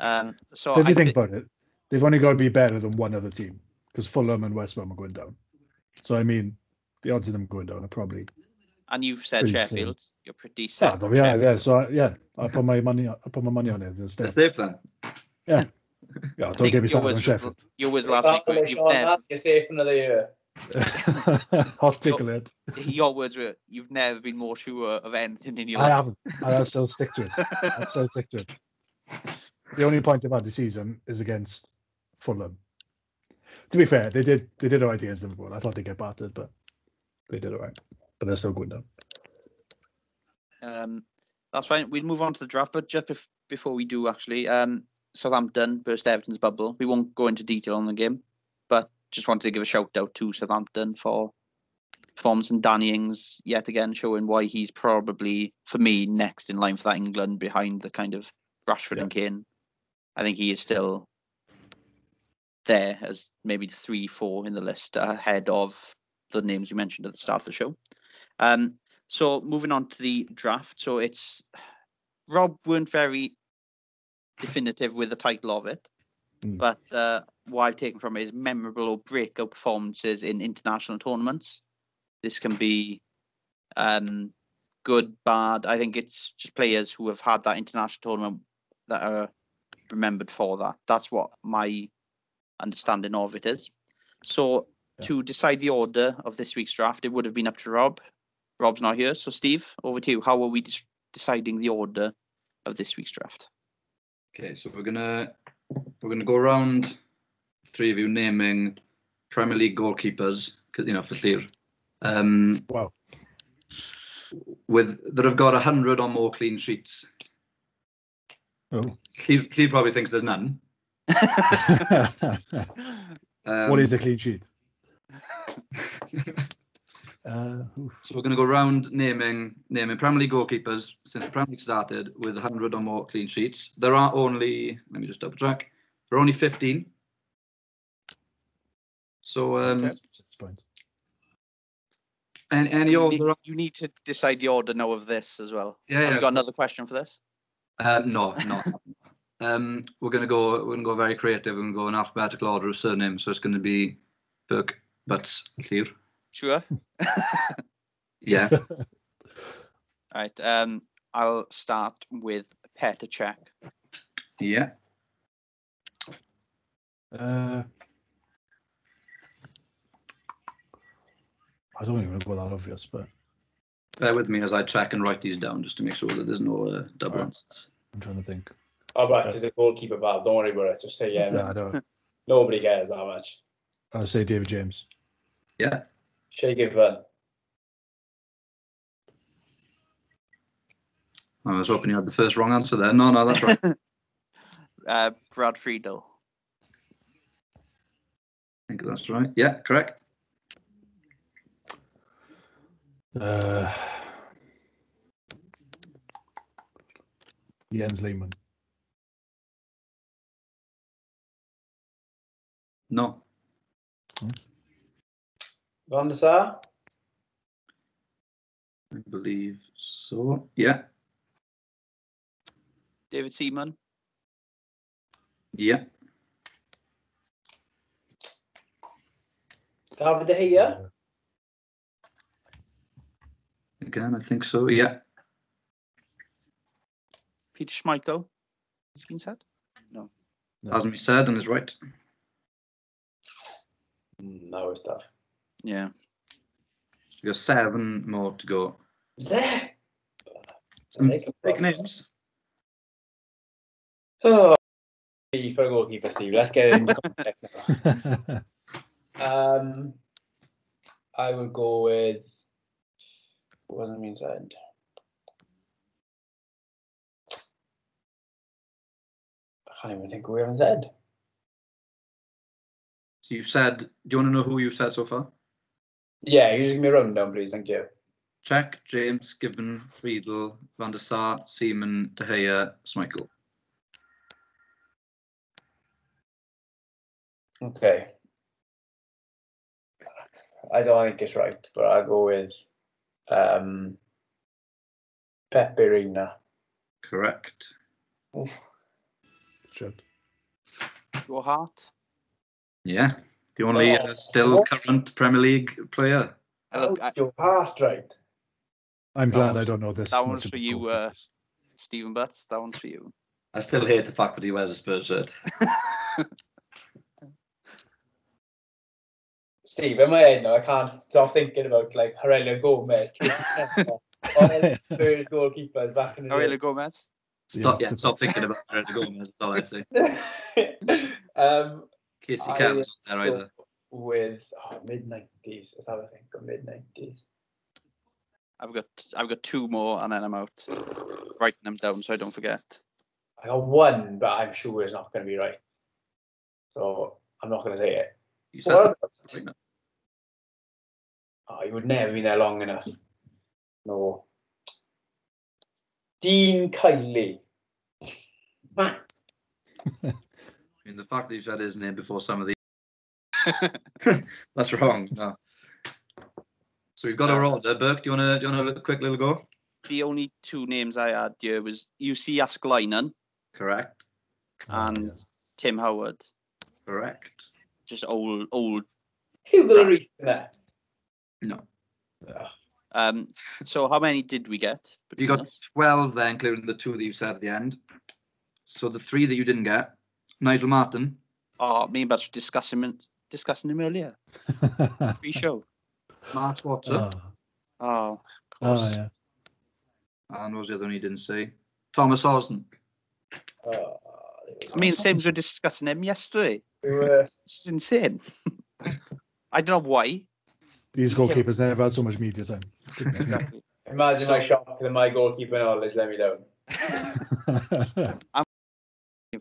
Um, so But if I you think thi- about it, they've only got to be better than one other team because Fulham and West Ham are going down. So I mean, the odds of them going down are probably. and you've said Sheffield, slim. you're pretty Yeah, set. there on we Yeah, so I, yeah, I put my money. I put my money on it. They'll safe then. Yeah, I don't think get me your started on Sheffield. your words last week. were, You've never, You're safe another year. Hot tickle it. your words were, you've never been more sure of anything in your I life. I haven't. I'll still stick to it. I'll still stick to it. The only point they've had this season is against Fulham. To be fair, they did they did alright against Liverpool. I thought they'd get battered, but they did alright. But they're still going down. Um, that's fine. We'll move on to the draft, but just bef- before we do, actually, um, Southampton burst Everton's bubble. We won't go into detail on the game, but just wanted to give a shout out to Southampton for performance and Danny Ings yet again showing why he's probably, for me, next in line for that England behind the kind of Rashford Yeah. and Kane. I think he is still there as maybe three, four in the list ahead of the names you mentioned at the start of the show. Um, so moving on to the draft. So it's Rob weren't very definitive with the title of it, Mm. but uh, what I've taken from it is memorable or breakout performances in international tournaments. This can be um, good, bad. I think it's just players who have had that international tournament that are remembered for that. That's what my understanding of it is. So Yeah. to decide the order of this week's draft, it would have been up to Rob. Rob's not here, so Steve, over to you. How are we dis- deciding the order of this week's draft? Okay, so we're gonna we're gonna go around three of you naming Premier League goalkeepers, 'cause, you know, for Llyr, um, Wow. with that have got a hundred or more clean sheets. Oh. He, he probably thinks there's none. Um, what is a clean sheet? Uh. So we're going to go round naming naming Premier League goalkeepers since the Premier League started with 100 or more clean sheets. There are only, let me just double check, there are only 15. So um, Okay. Six points. any, any you, of need, the you need to decide the order now of this as well. yeah, Have yeah. you got another question for this? Uh, no, no. um, we're going to go we're going to go very creative and go in alphabetical order of surname. So it's going to be Burke, Butts, Clear. Sure. Yeah. All right. Um, I'll start with Petr Cech. yeah. Uh, I don't even know that obvious, but Bear with me as I check and write these down just to make sure that there's no uh, double Alright. answers. I'm trying to think. I bet there's a goalkeeper battle. Don't worry about it. Just say yeah. Yeah, I know. Nobody cares that much. I'll say David James. Yeah. Shake it fun. I was hoping you had the first wrong answer there. No, no, that's right. I Uh, Brad Friedel. I think that's right. Yeah, correct. Uh, Jens Lehmann. No. Van der Sar. I believe so. Yeah. David Seaman. Yeah. David De Gea. Again, I think so. Yeah. Peter Schmeichel. Has been said? No. Hasn't been said and is right. Mm, it's was tough. Yeah. You got seven more to go. There. Some big names. Oh, for a goalkeeper, Steve. Let's get into. Um, I would go with. What was the mean side? I can't even think who we haven't said. So you said, do you want to know who you've said so far? Yeah, you just give me a rundown, please. Thank you. Cech, James, Given, Friedel, Van der Sar, Seaman, De Gea, Schmeichel. Okay. I don't think it's right, but I'll go with um, Pepe Reina. Correct. Should. Your heart. Yeah. The only Oh. uh, still current Premier League player. Oh, your heart right. I'm That glad I don't know this. that one's for you, goalkeepers. Stephen Butts. That one's for you. I still hate the fact that he wears a Spurs shirt. Steve, in my head now, I can't stop thinking about like Heurelho Gomes, Casey Kemper, all the Spurs goalkeepers back in the Heurelho Gomes. Stop, Yeah, yeah, stop thinking about Fred Gomez. That's all I say. um, Casey I, Campbell's not there either. with oh, mid nineties. Let's have a think of mid nineties. I've got I've got two more and then I'm out. Writing them down so I don't forget. I got one, but I'm sure it's not going to be right. So I'm not going to say it. You said What? right. Oh, you would never been there long enough. No. Dean Kiely. I mean, the fact that you've said his name before some of these. That's wrong. No. So we've got our order. Burke, do you want to do you want to have a quick little go? The only two names I had here was Jussi Jääskeläinen Correct. and yes. Tim Howard. Correct. Just old old. Hugo Lloris for that? No. Um. So how many did we get? You got us? 12 there, including the two that you said at the end. So the three that you didn't get Nigel Martyn, Oh, me and Butts were discussing him, discussing him earlier. Free show. Mark Watson, oh, Oh, of oh, course. yeah. and what was the other one you didn't say? Thomas Osden. Uh, I mean, same as we were discussing him yesterday. we were, This is insane. I don't know why. These goalkeepers never had so much media time. Exactly. imagine So- my shock that my goalkeeper knowledge let me down.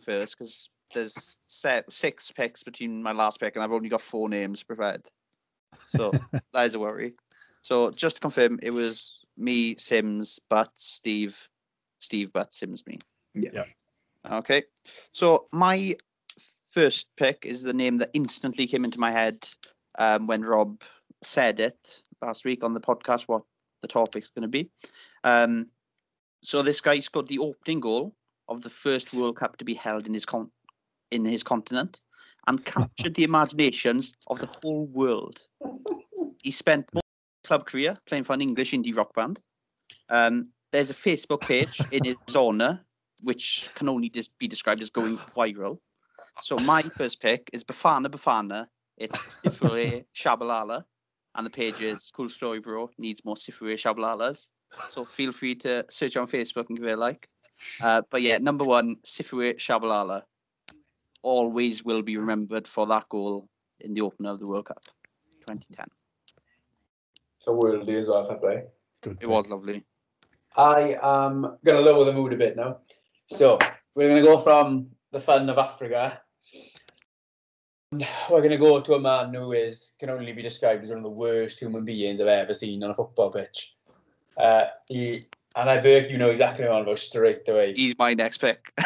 First, because there's se- six picks between my last pick, and I've only got four names prepared. So that is a worry. So just to confirm, it was me, Sims, but Steve, Steve, but Sims, me. Yeah. Yeah. Okay. So my first pick is the name that instantly came into my head um, when Rob said it last week on the podcast. What the topic's going to be. Um, so this guy scored the opening goal of the first World Cup to be held in his con- in his continent and captured the imaginations of the whole world. He spent most of his club career playing for an English indie rock band. Um, there's a Facebook page in his honour, which can only just be described as going viral. So my first pick is Bafana Bafana. It's Siphiwe Tshabalala. And the page is Cool Story Bro, needs more Siphiwe Tshabalalas. So feel free to search on Facebook and give it a like. Uh, but yeah, number one, Siphiwe Tshabalala. Always will be remembered for that goal in the opener of the World Cup 2010. So worldly as well, fair play. Good It was lovely. I am going to lower the mood a bit now. So we're going to go from the fun of Africa. We're going to go to a man who is can only be described as one of the worst human beings I've ever seen on a football pitch. Uh, he and I bet you know exactly what I'm about straight away. He's my next pick.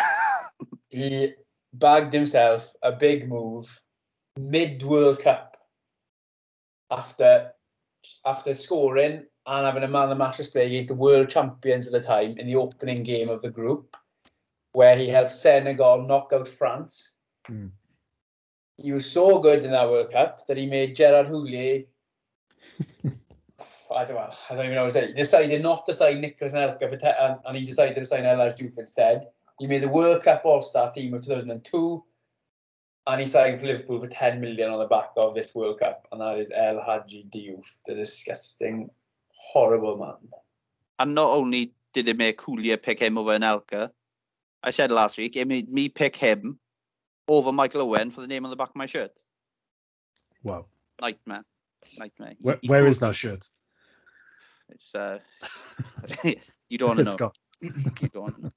He bagged himself a big move mid World Cup after after scoring and having a man of the match display against the world champions at the time in the opening game of the group, where he helped Senegal knock out France. Mm. He was so good in that World Cup that he made Gerard Houllier. I don't, know, I don't even know what to say. He decided not to sign Nicholas Nelka, and, and he decided to sign El Ajouf instead. He made the World Cup All-Star team of 2002 and he signed for Liverpool for 10 million on the back of this World Cup and that is El Hadji Diouf, the disgusting, horrible man. and not only did it make Houllier pick him over Anelka, I said last week, it made me pick him over Michael Owen for the name on the back of my shirt. Wow. Nightmare. Nightmare. Where, He- he where fooled is me. that shirt? It's uh, you don't want to It's know. got- You don't want to know.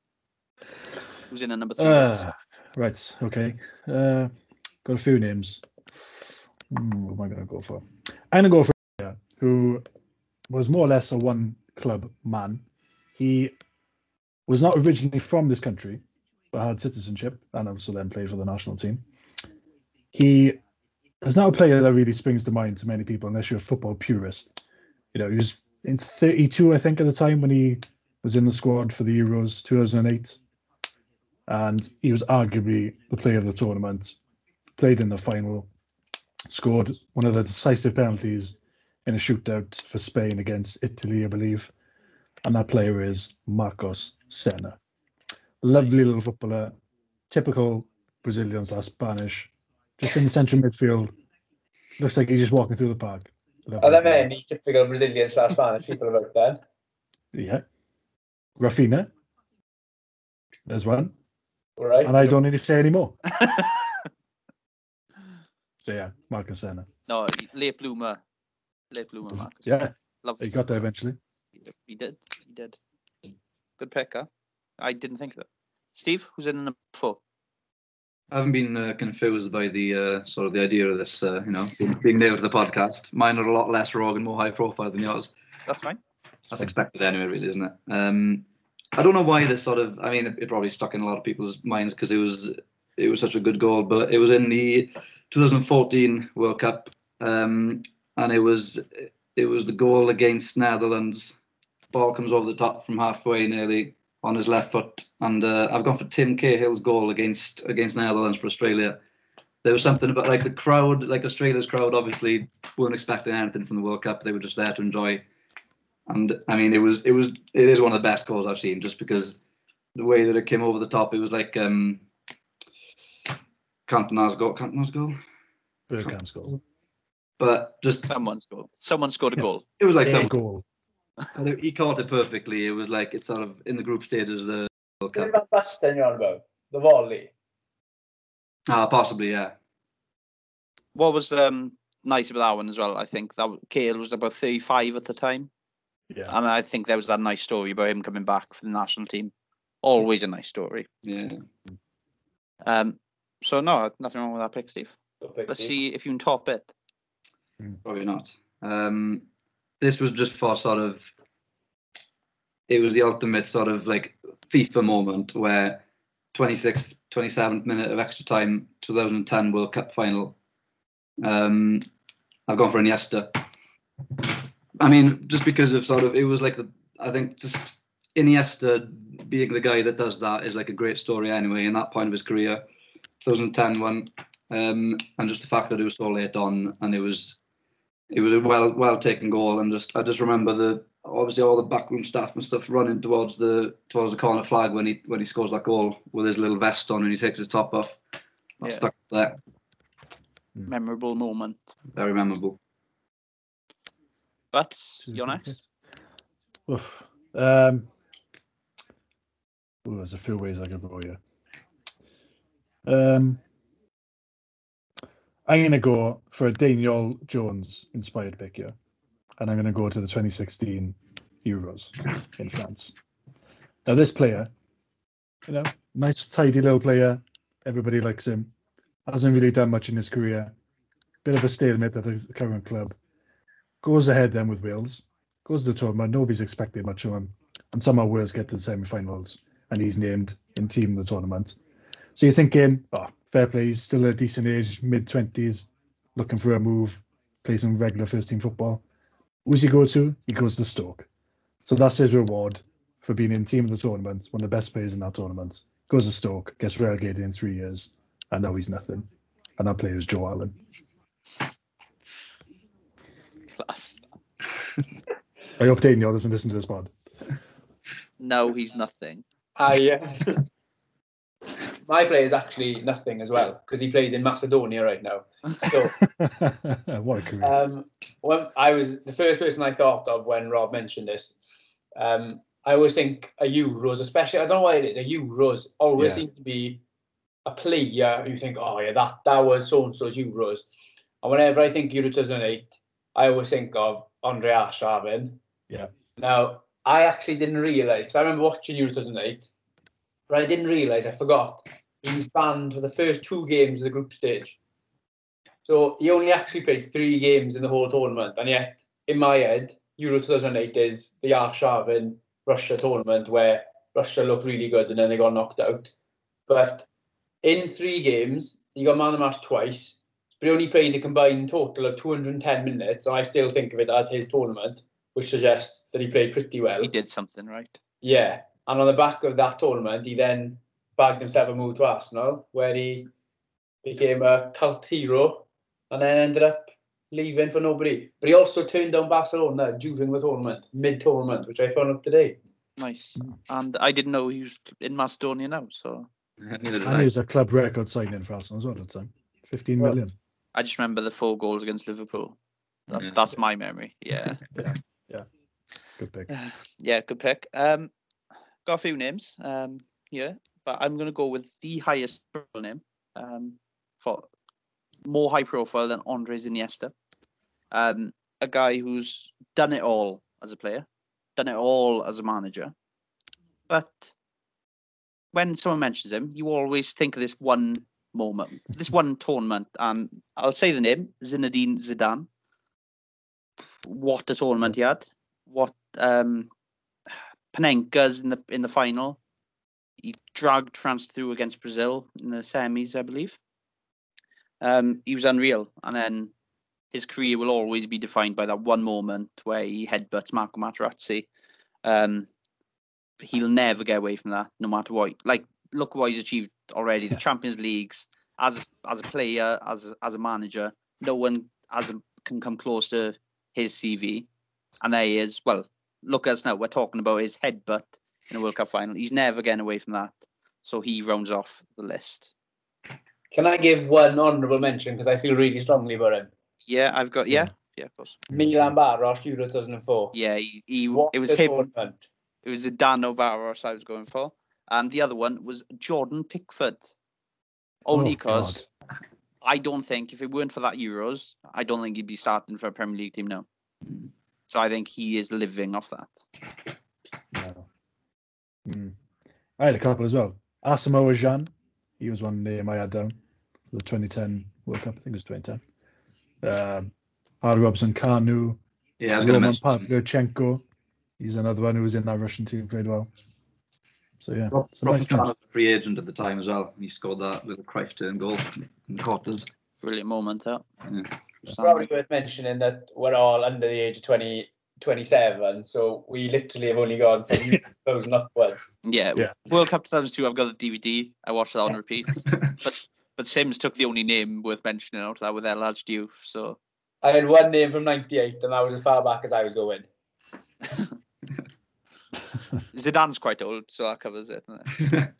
Who's in at number three? Uh, right. Okay. Uh, got a few names. Hmm, what am I going to go for? I'm going to go for yeah, who was more or less a one club man. He was not originally from this country, but had citizenship and also then played for the national team. He is not a player that really springs to mind to many people unless you're a football purist. You know, he was in 32, I think, at the time when he was in the squad for the Euros 2008 and he was arguably the player of the tournament. Played in the final, scored one of the decisive penalties in a shootout for Spain against Italy, I believe. And that player is Marcos Senna. Lovely Nice. little footballer, typical Brazilian slash Spanish, just in the central midfield. Looks like he's just walking through the park. Lovely Are there player. many typical Brazilian slash Spanish people about then? Yeah. Rafinha. There's one. All right. And I don't need to say any more. So yeah, Marcos Senna. no, late bloomer. Late bloomer, Marcos. Yeah, Lovely. he got there eventually. He did. He did. Good pick, huh? I didn't think of it. Steve, who's in at number four? I haven't been uh, confused by the uh, sort of the idea of this, uh, you know, being, being new to the podcast. Mine are a lot less rogue and more high profile than yours. That's fine. That's expected anyway, really, isn't it? Um, I don't know why this sort of. I mean, it, it probably stuck in a lot of people's minds because it was it was such a good goal, but it was in the 2014 World Cup, um, and it was it was the goal against Netherlands. Ball comes over the top from halfway, nearly on his left foot, and uh, I've gone for Tim Cahill's goal against against Netherlands for Australia. There was something about like the crowd, like Australia's crowd, obviously weren't expecting anything from the World Cup. They were just there to enjoy and I mean, it was it was it is one of the best goals I've seen, just because the way that it came over the top. It was like um, Cantona's goal, Cantona's goal, Bergkamp's goal. but just Someone scored. Someone scored a Yeah. goal. it was like some. goal. He caught it perfectly. It was like it's sort of in the group stages of the World Is Cup. that Basten you're on about? The volley? Ah, possibly, yeah. What was um nice about that one as well? I think that Cahill was about 35 at the time. Yeah. And I think there was that nice story about him coming back for the national team. Always a nice story. Yeah. Um, so no, nothing wrong with that pick, Steve. Pick, Let's Steve. see if you can top it. Probably not. Um, this was just for sort of. It was the ultimate sort of like FIFA moment where 26th, 27th minute of extra time, 2010 World Cup final. Um, I've gone for Iniesta. I mean, just because of sort of, it was like the, I think just Iniesta being the guy that does that is like a great story anyway, in that point of his career. 2010 one, um, and just the fact that it was so late on and it was it was a well well taken goal and just I just remember the obviously all the backroom staff and stuff running towards the towards the corner flag when he when he scores that goal with his little vest on and he takes his top off. That Yeah. stuck there. Memorable moment. Very memorable. But you're next. Oof. Um, there's a few ways I could go here. Um, I'm going to go for a Daniel Jones inspired pick here. And I'm going to go to the 2016 Euros in France. Now, this player, you know, nice, tidy little player. Everybody likes him. Hasn't really done much in his career. Bit of a stalemate at the current club. Goes ahead then with Wales. Goes to the tournament. Nobody's expecting much of him. And somehow Wales get to the semi-finals, and he's named in team of the tournament. So you're thinking, oh, fair play. He's still a decent age, mid twenties, looking for a move, play some regular first team football. Who's he go to? He goes to Stoke. So that's his reward for being in team of the tournament, one of the best players in that tournament. Goes to Stoke, gets relegated in three years, and now he's nothing. And that player is Joe Allen. Class. Are you updating Daniel doesn't listen to this pod. No, he's nothing. Ah, yes. My player is actually nothing as well because he plays in Macedonia right now. So what a career. Um, when I was the first person I thought of when Rob mentioned this. Um, I always think a Euros, especially I don't know why it is. A Euros always Yeah. seems to be a player you think, oh yeah, that that was so and so's Euros. And whenever I think Euro 2008, I always think of Andre Ash. Yeah. Now, I actually didn't realise, because I remember watching Euro 2008, but I didn't realise, I forgot, he was banned for the first two games of the group stage. So he only actually played three games in the whole tournament, and yet, in my head, Euro 2008 is the Arshavin Russia tournament where Russia looked really good and then they got knocked out. But in three games, he got man of the match twice, but he only played a combined total of 210 minutes, and I still think of it as his tournament, which suggests that he played pretty well. He did something right. Yeah, and on the back of that tournament, he then bagged himself a move to Arsenal, where he became a cult hero, and then ended up leaving for nobody. But he also turned down Barcelona during the tournament, mid-tournament, which I found out today. Nice. And I didn't know he was in Macedonia now, so And he was a club record signing for Arsenal as well at the time. 15 Well- million. I just remember the four goals against Liverpool. That, Yeah. That's my memory. Yeah. Yeah. Good pick. yeah, good pick. Um, got a few names um, here, but I'm going to go with the highest profile name um, for more high profile than Andres Iniesta. Um, a guy who's done it all as a player, done it all as a manager. But when someone mentions him, you always think of this one moment, this one tournament, and I'll say the name Zinedine Zidane. What a tournament he had! What um, Panenka's in the in the final. He dragged France through against Brazil in the semis, I believe. Um, he was unreal, and then his career will always be defined by that one moment where he headbutts Marco Materazzi. Um, he'll never get away from that, no matter what. Like, look what he's achieved already: the Yes. Champions Leagues as a, as a player, as a, as a manager. No one has a, can come close to his CV, and there he is. Well, look at us now. We're talking about his headbutt in a World Cup final. He's never getting away from that. So he rounds off the list. Can I give one honourable mention because I feel really strongly about him? Yeah, I've got yeah, yeah, of course. Milan Baros, Euro 2004. Yeah, he, he What it was a him. tournament. It was Dano Baros I was going for, and the other one was Jordan Pickford. Only Oh, because I don't think if it weren't for that Euros, I don't think he'd be starting for a Premier League team now. Mm. So I think he is living off that. No. Mm. I had a couple as well. Asamoah Gyan, he was one name I had down. for The 2010 World Cup, I think it was 2010. Um, Hardy Robson Kanu, Yeah, I was going to Roman mention. Pavlyuchenko. He's another one who was in that Russian team, played well. So yeah, Rob, it's a nice was a free agent at the time as well. He scored that little Cruyff turn goal in the quarters. Brilliant moment. That. Yeah. Probably worth mentioning that we're all under the age of 20, 27, so we literally have only gone from those upwards. Yeah, Yeah. World Cup 2002. I've got the DVD. I watched that on repeat. but but Sims took the only name worth mentioning out of that with El Hadj Diouf. So I had one name from 98, and that was as far back as I was going. Zidane's quite old, so that covers it. it?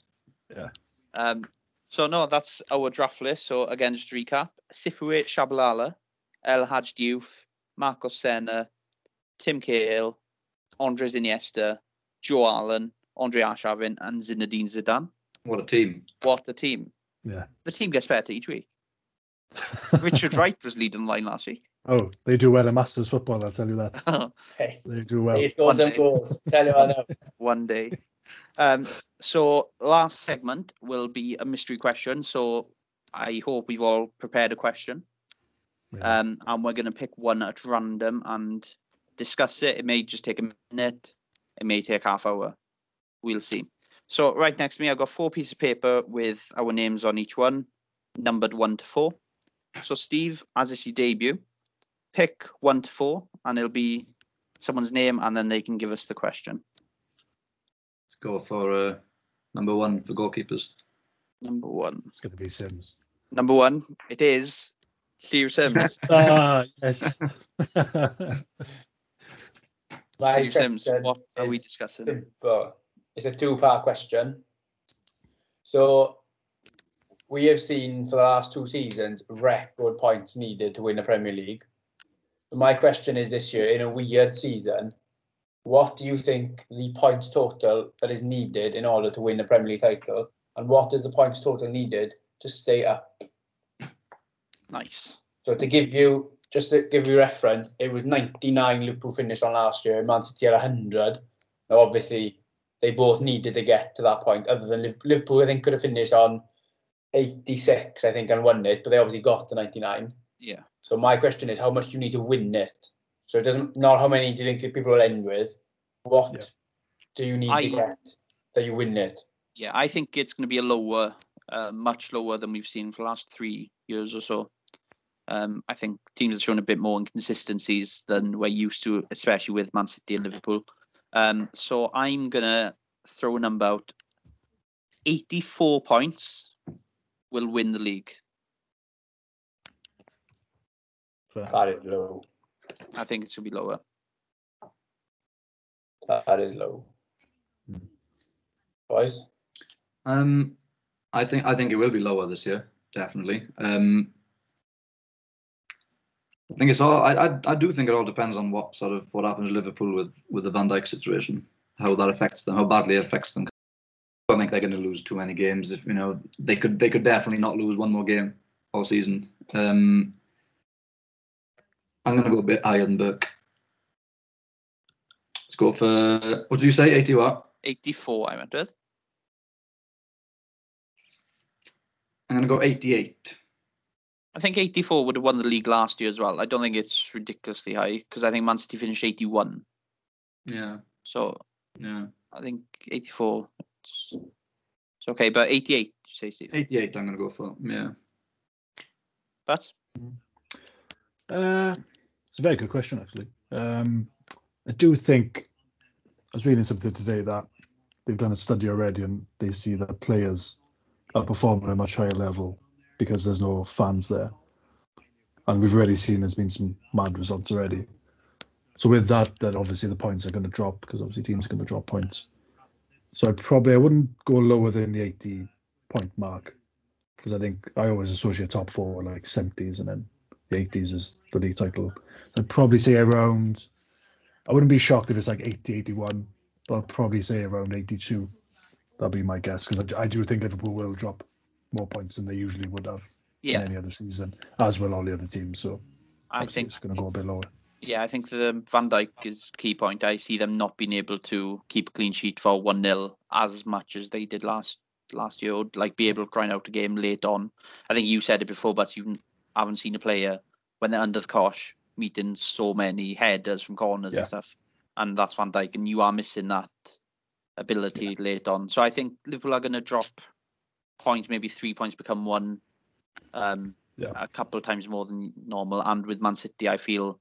Yeah. Um. So no, that's our draft list. So again, just recap: Siphiwe Tshabalala, El Hadj Diouf, Marcos Senna, Tim Cahill, Andres Iniesta, Joe Allen, Andre Arshavin, and Zinedine Zidane. What a team. What a team! Yeah. The team gets better each week. Richard Wright was leading the line last week. Oh, they do well in Masters football. I'll tell you that. Hey, They do well. eight goals one and day. goals. Tell you what now. One day. Um, so last segment will be a mystery question. So I hope we've all prepared a question. Yeah. Um, and we're going to pick one at random and discuss it. It may just take a minute. It may take half hour. We'll see. So right next to me, I've got four pieces of paper with our names on each one, numbered one to four. So Steve, as it's your debut, pick one to four, and it'll be someone's name, and then they can give us the question. Let's go for uh, number one for goalkeepers. Number one. It's going to be Sims. Number one. It is Steve Sims. ah, yes. My Steve Sims. What are we is discussing? Simple. It's a two-part question. So we have seen for the last two seasons record points needed to win the Premier League. So my question is this year, in a weird season, what do you think the points total that is needed in order to win the Premier League title? And what is the points total needed to stay up? Nice. So to give you just to give you reference, it was 99 Liverpool finished on last year, Man City had 100. Now obviously they both needed to get to that point. Other than Liv- Liverpool, I think could have finished on 86, I think, and won it, but they obviously got to 99. Yeah. So my question is, how much do you need to win it? So it doesn't not how many do you think people will end with. What Yeah. do you need I- to get that you win it? Yeah, I think it's going to be a lower, uh, much lower than we've seen for the last three years or so. Um, I think teams have shown a bit more inconsistencies than we're used to, especially with Man City and Liverpool. Um, so I'm gonna throw a number out. 84 points will win the league. That is low. I think it gonna be lower. That is low. Hmm. Boys? Um, I think I think it will be lower this year, definitely. Um, I think it's all. I, I I do think it all depends on what sort of what happens to Liverpool with with the Van Dijk situation, how that affects them, how badly it affects them. I don't think they're going to lose too many games. If you know, they could they could definitely not lose one more game all season. Um, I'm going to go a bit higher than Burke. Let's go for what did you say? 80 what? 84, I went with. I'm going to go 88. I think 84 would have won the league last year as well. I don't think it's ridiculously high because I think Man City finished 81. Yeah, So yeah. I think 84. It's, it's okay, but 88, you say, Steve. 88 I'm going to go for, yeah. But Uh, it's a very good question, actually. Um, I do think I was reading something today that they've done a study already, and they see that players are performing at a much higher level because there's no fans there, and we've already seen there's been some mad results already. So with that, then obviously the points are going to drop because obviously teams are going to drop points. So I probably I wouldn't go lower than the 80 point mark because I think I always associate top four like 70s and then the 80s is the league title. I'd probably say around, I wouldn't be shocked if it's like 80, 81, but I'd probably say around 82. That'd be my guess because I, I do think Liverpool will drop more points than they usually would have yeah, in any other season, as will all the other teams. So I think it's going to go a bit lower. Yeah, I think the Van Dijk is key point. I see them not being able to keep a clean sheet for one 0 as much as they did last last year. Or like be able to grind out a game late on. I think you said it before, but you haven't seen a player when they're under the cosh meeting so many headers from corners Yeah. and stuff. And that's Van Dijk, and you are missing that ability late on. So I think Liverpool are going to drop points, maybe three points become one. Um, Yeah. a couple of times more than normal. And with Man City, I feel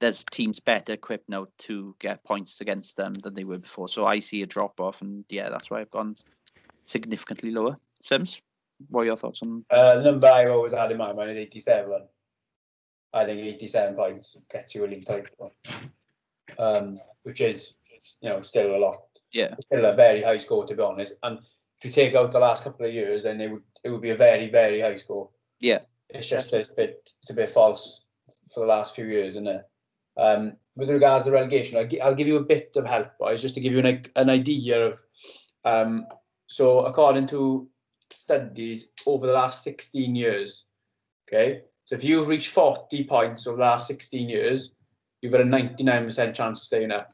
there's teams better equipped now to get points against them than they were before. So I see a drop off, and yeah, that's why I've gone significantly lower. Sims, what are your thoughts on? Uh, number I always had in my mind is 87. I think 87 points gets you a league title, um, which is you know still a lot. Yeah. still a very high score to be honest. And if you take out the last couple of years, then it would it would be a very very high score. Yeah. it's just a bit it's a bit false for the last few years, isn't it? Um, with regards to relegation, I'll, give you a bit of help, boys, just to give you an, an idea of. Um, so according to studies over the last 16 years, Okay, so if you've reached 40 points over the last 16 years, you've got a 99% chance of staying up.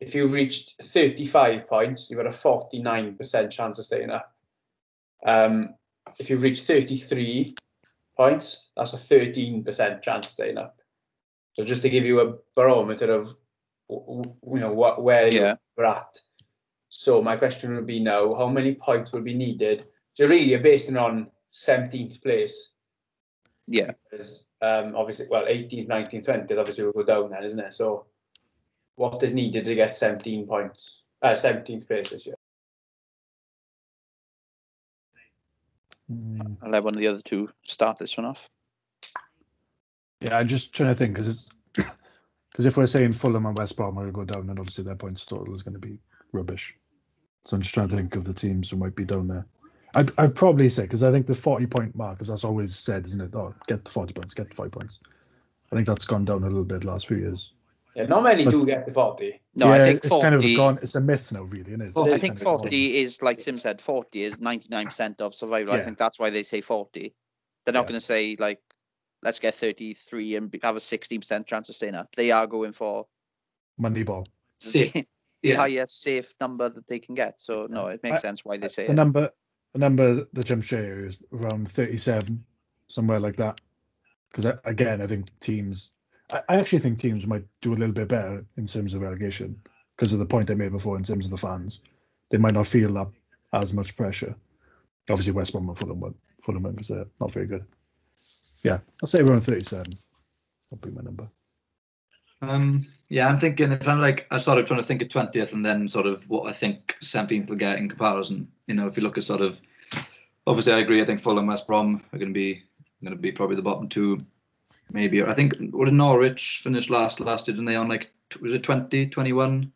If you've reached 35 points, you've got a 49% chance of staying up. Um, if you've reached 33 points, that's a 13% chance staying up. So just to give you a barometer of, you know, what where Yeah. you're at. So my question would be now, how many points will be needed? So really, you're basing on 17th place. Yeah. Because, um, obviously, well, 18th, 19th, 20th, obviously will go down then, isn't it? So what is needed to get 17 points, uh, 17th place this year? Mm, I'll let one of the other two start this one off. Yeah, I'm just trying to think because because if we're saying Fulham and West Brom will go down, then obviously their points total is going to be rubbish. So I'm just trying to think of the teams who might be down there. I'd, I'd probably say because I think the 40 point mark, as that's always said, isn't it? Oh, get the 40 points, get the five points. I think that's gone down a little bit the last few years. Yeah, not many But- do get the 40. No, yeah, I think it's 40. kind of gone. It's a myth now, really, isn't it? Oh, I think kind of gone. 40 is like Sim said, 40 is 99% of survival. I think that's why they say 40. They're not Yeah. going to say like, let's get 33 and have a 60% chance of staying up. They are going for Money ball. Safe. the Yeah. highest safe number that they can get. So no, it makes I- sense why they uh, say The it. number, the number the jumps straight here is around 37, somewhere like that. Because uh, again, I think teams, I, actually think teams might do a little bit better in terms of relegation because of the point I made before in terms of the fans. They might not feel that as much pressure. Obviously, West Brom and Fulham, but Fulham because they're not very good. Yeah, I'll say around 37. That'll be my number. Um, yeah, I'm thinking if I'm like I started trying to think of twentieth and then sort of what I think seventeenth will get in comparison. You know, if you look at sort of obviously I agree. I think Fulham, West Brom are going to be going to be probably the bottom two. Maybe I think what did Norwich finish last last year? Didn't they on like was it 20, 21?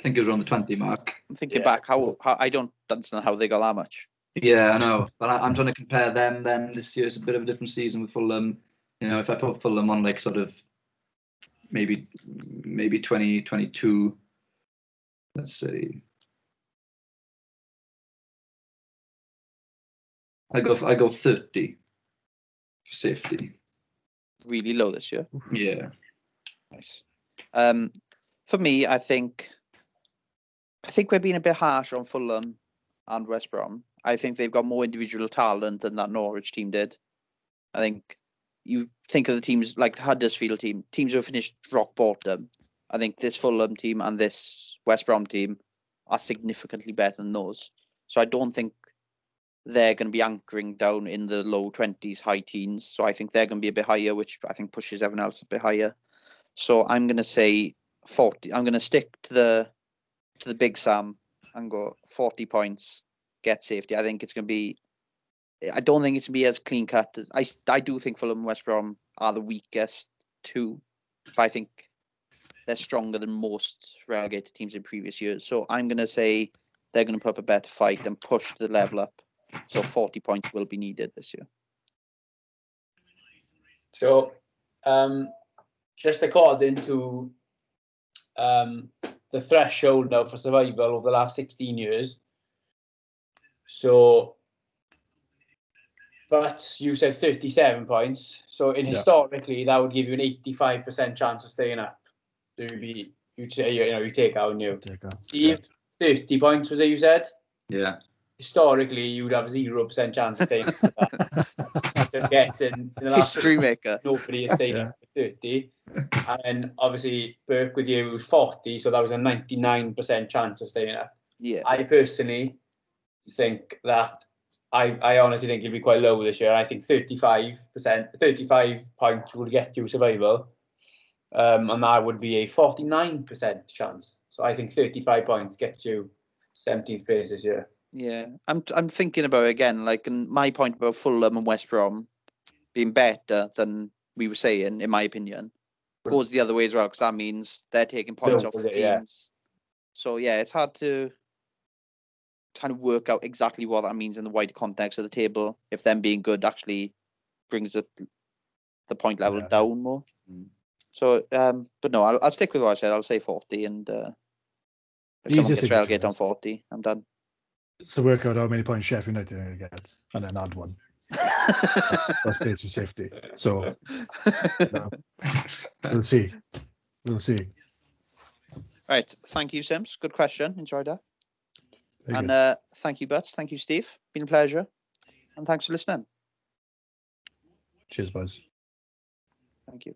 I think it was around the twenty mark. I'm thinking Yeah. back, how, how I don't understand how they got that much. Yeah, I know, but I, I'm trying to compare them. Then this year it's a bit of a different season with Fulham. You know, if I put Fulham on like sort of maybe maybe 20, 22, let's see. I go I go thirty for safety. Really low this year. Yeah, Nice. Um, for me, I think I think we're being a bit harsh on Fulham and West Brom. I think they've got more individual talent than that Norwich team did. I think you think of the teams like the Huddersfield team, teams who have finished rock bottom. I think this Fulham team and this West Brom team are significantly better than those. So I don't think they're going to be anchoring down in the low 20s, high teens. So I think they're going to be a bit higher, which I think pushes everyone else a bit higher. So I'm going to say 40. I'm going to stick to the to the big Sam and go 40 points, get safety. I think it's going to be. I don't think it's going to be as clean cut. As, I, I do think Fulham and West Brom are the weakest two, but I think they're stronger than most relegated teams in previous years. So I'm going to say they're going to put up a better fight and push the level up. So 40 points will be needed this year. So, um, just according to um, the threshold now for survival over the last 16 years. So, but you said 37 points. So, in Yeah. historically, that would give you an 85% chance of staying up. So, you'd be, you'd say, you know, you take out new. Take that. Steve, 30 points was it you said? yeah, Historically, you would have 0% chance of staying up. So, yes, in, in the last History maker. nobody has stayed Yeah. 30. And then obviously Burke with you was 40, so that was a 99% chance of staying up. Yeah. I personally think that I, I honestly think it'll be quite low this year. I think 35%, 35 points would get you survival. Um, and that would be a 49% chance. So I think 35 points gets you 17th place this year. Yeah, I'm I'm thinking about it again, like and my point about Fulham and West Brom being better than we were saying, in my opinion, goes the other way as well because that means they're taking points Yeah, off yeah, yeah. teams. So yeah, it's hard to kind of work out exactly what that means in the wider context of the table. If them being good actually brings it the point level Yeah. down more. Mm. So, um, but no, I'll, I'll stick with what I said. I'll say forty, and uh, if The someone gets relegated on forty, I'm done. It's to work out how many points Sheffield United are going to get and then add one. That's, that's basic safety. So we'll see. We'll see. Right. Thank you, Sims. Good question. Enjoyed that. Very and uh, thank you, Butts. Thank you, Steve. Been a pleasure. And thanks for listening. Cheers, boys. Thank you.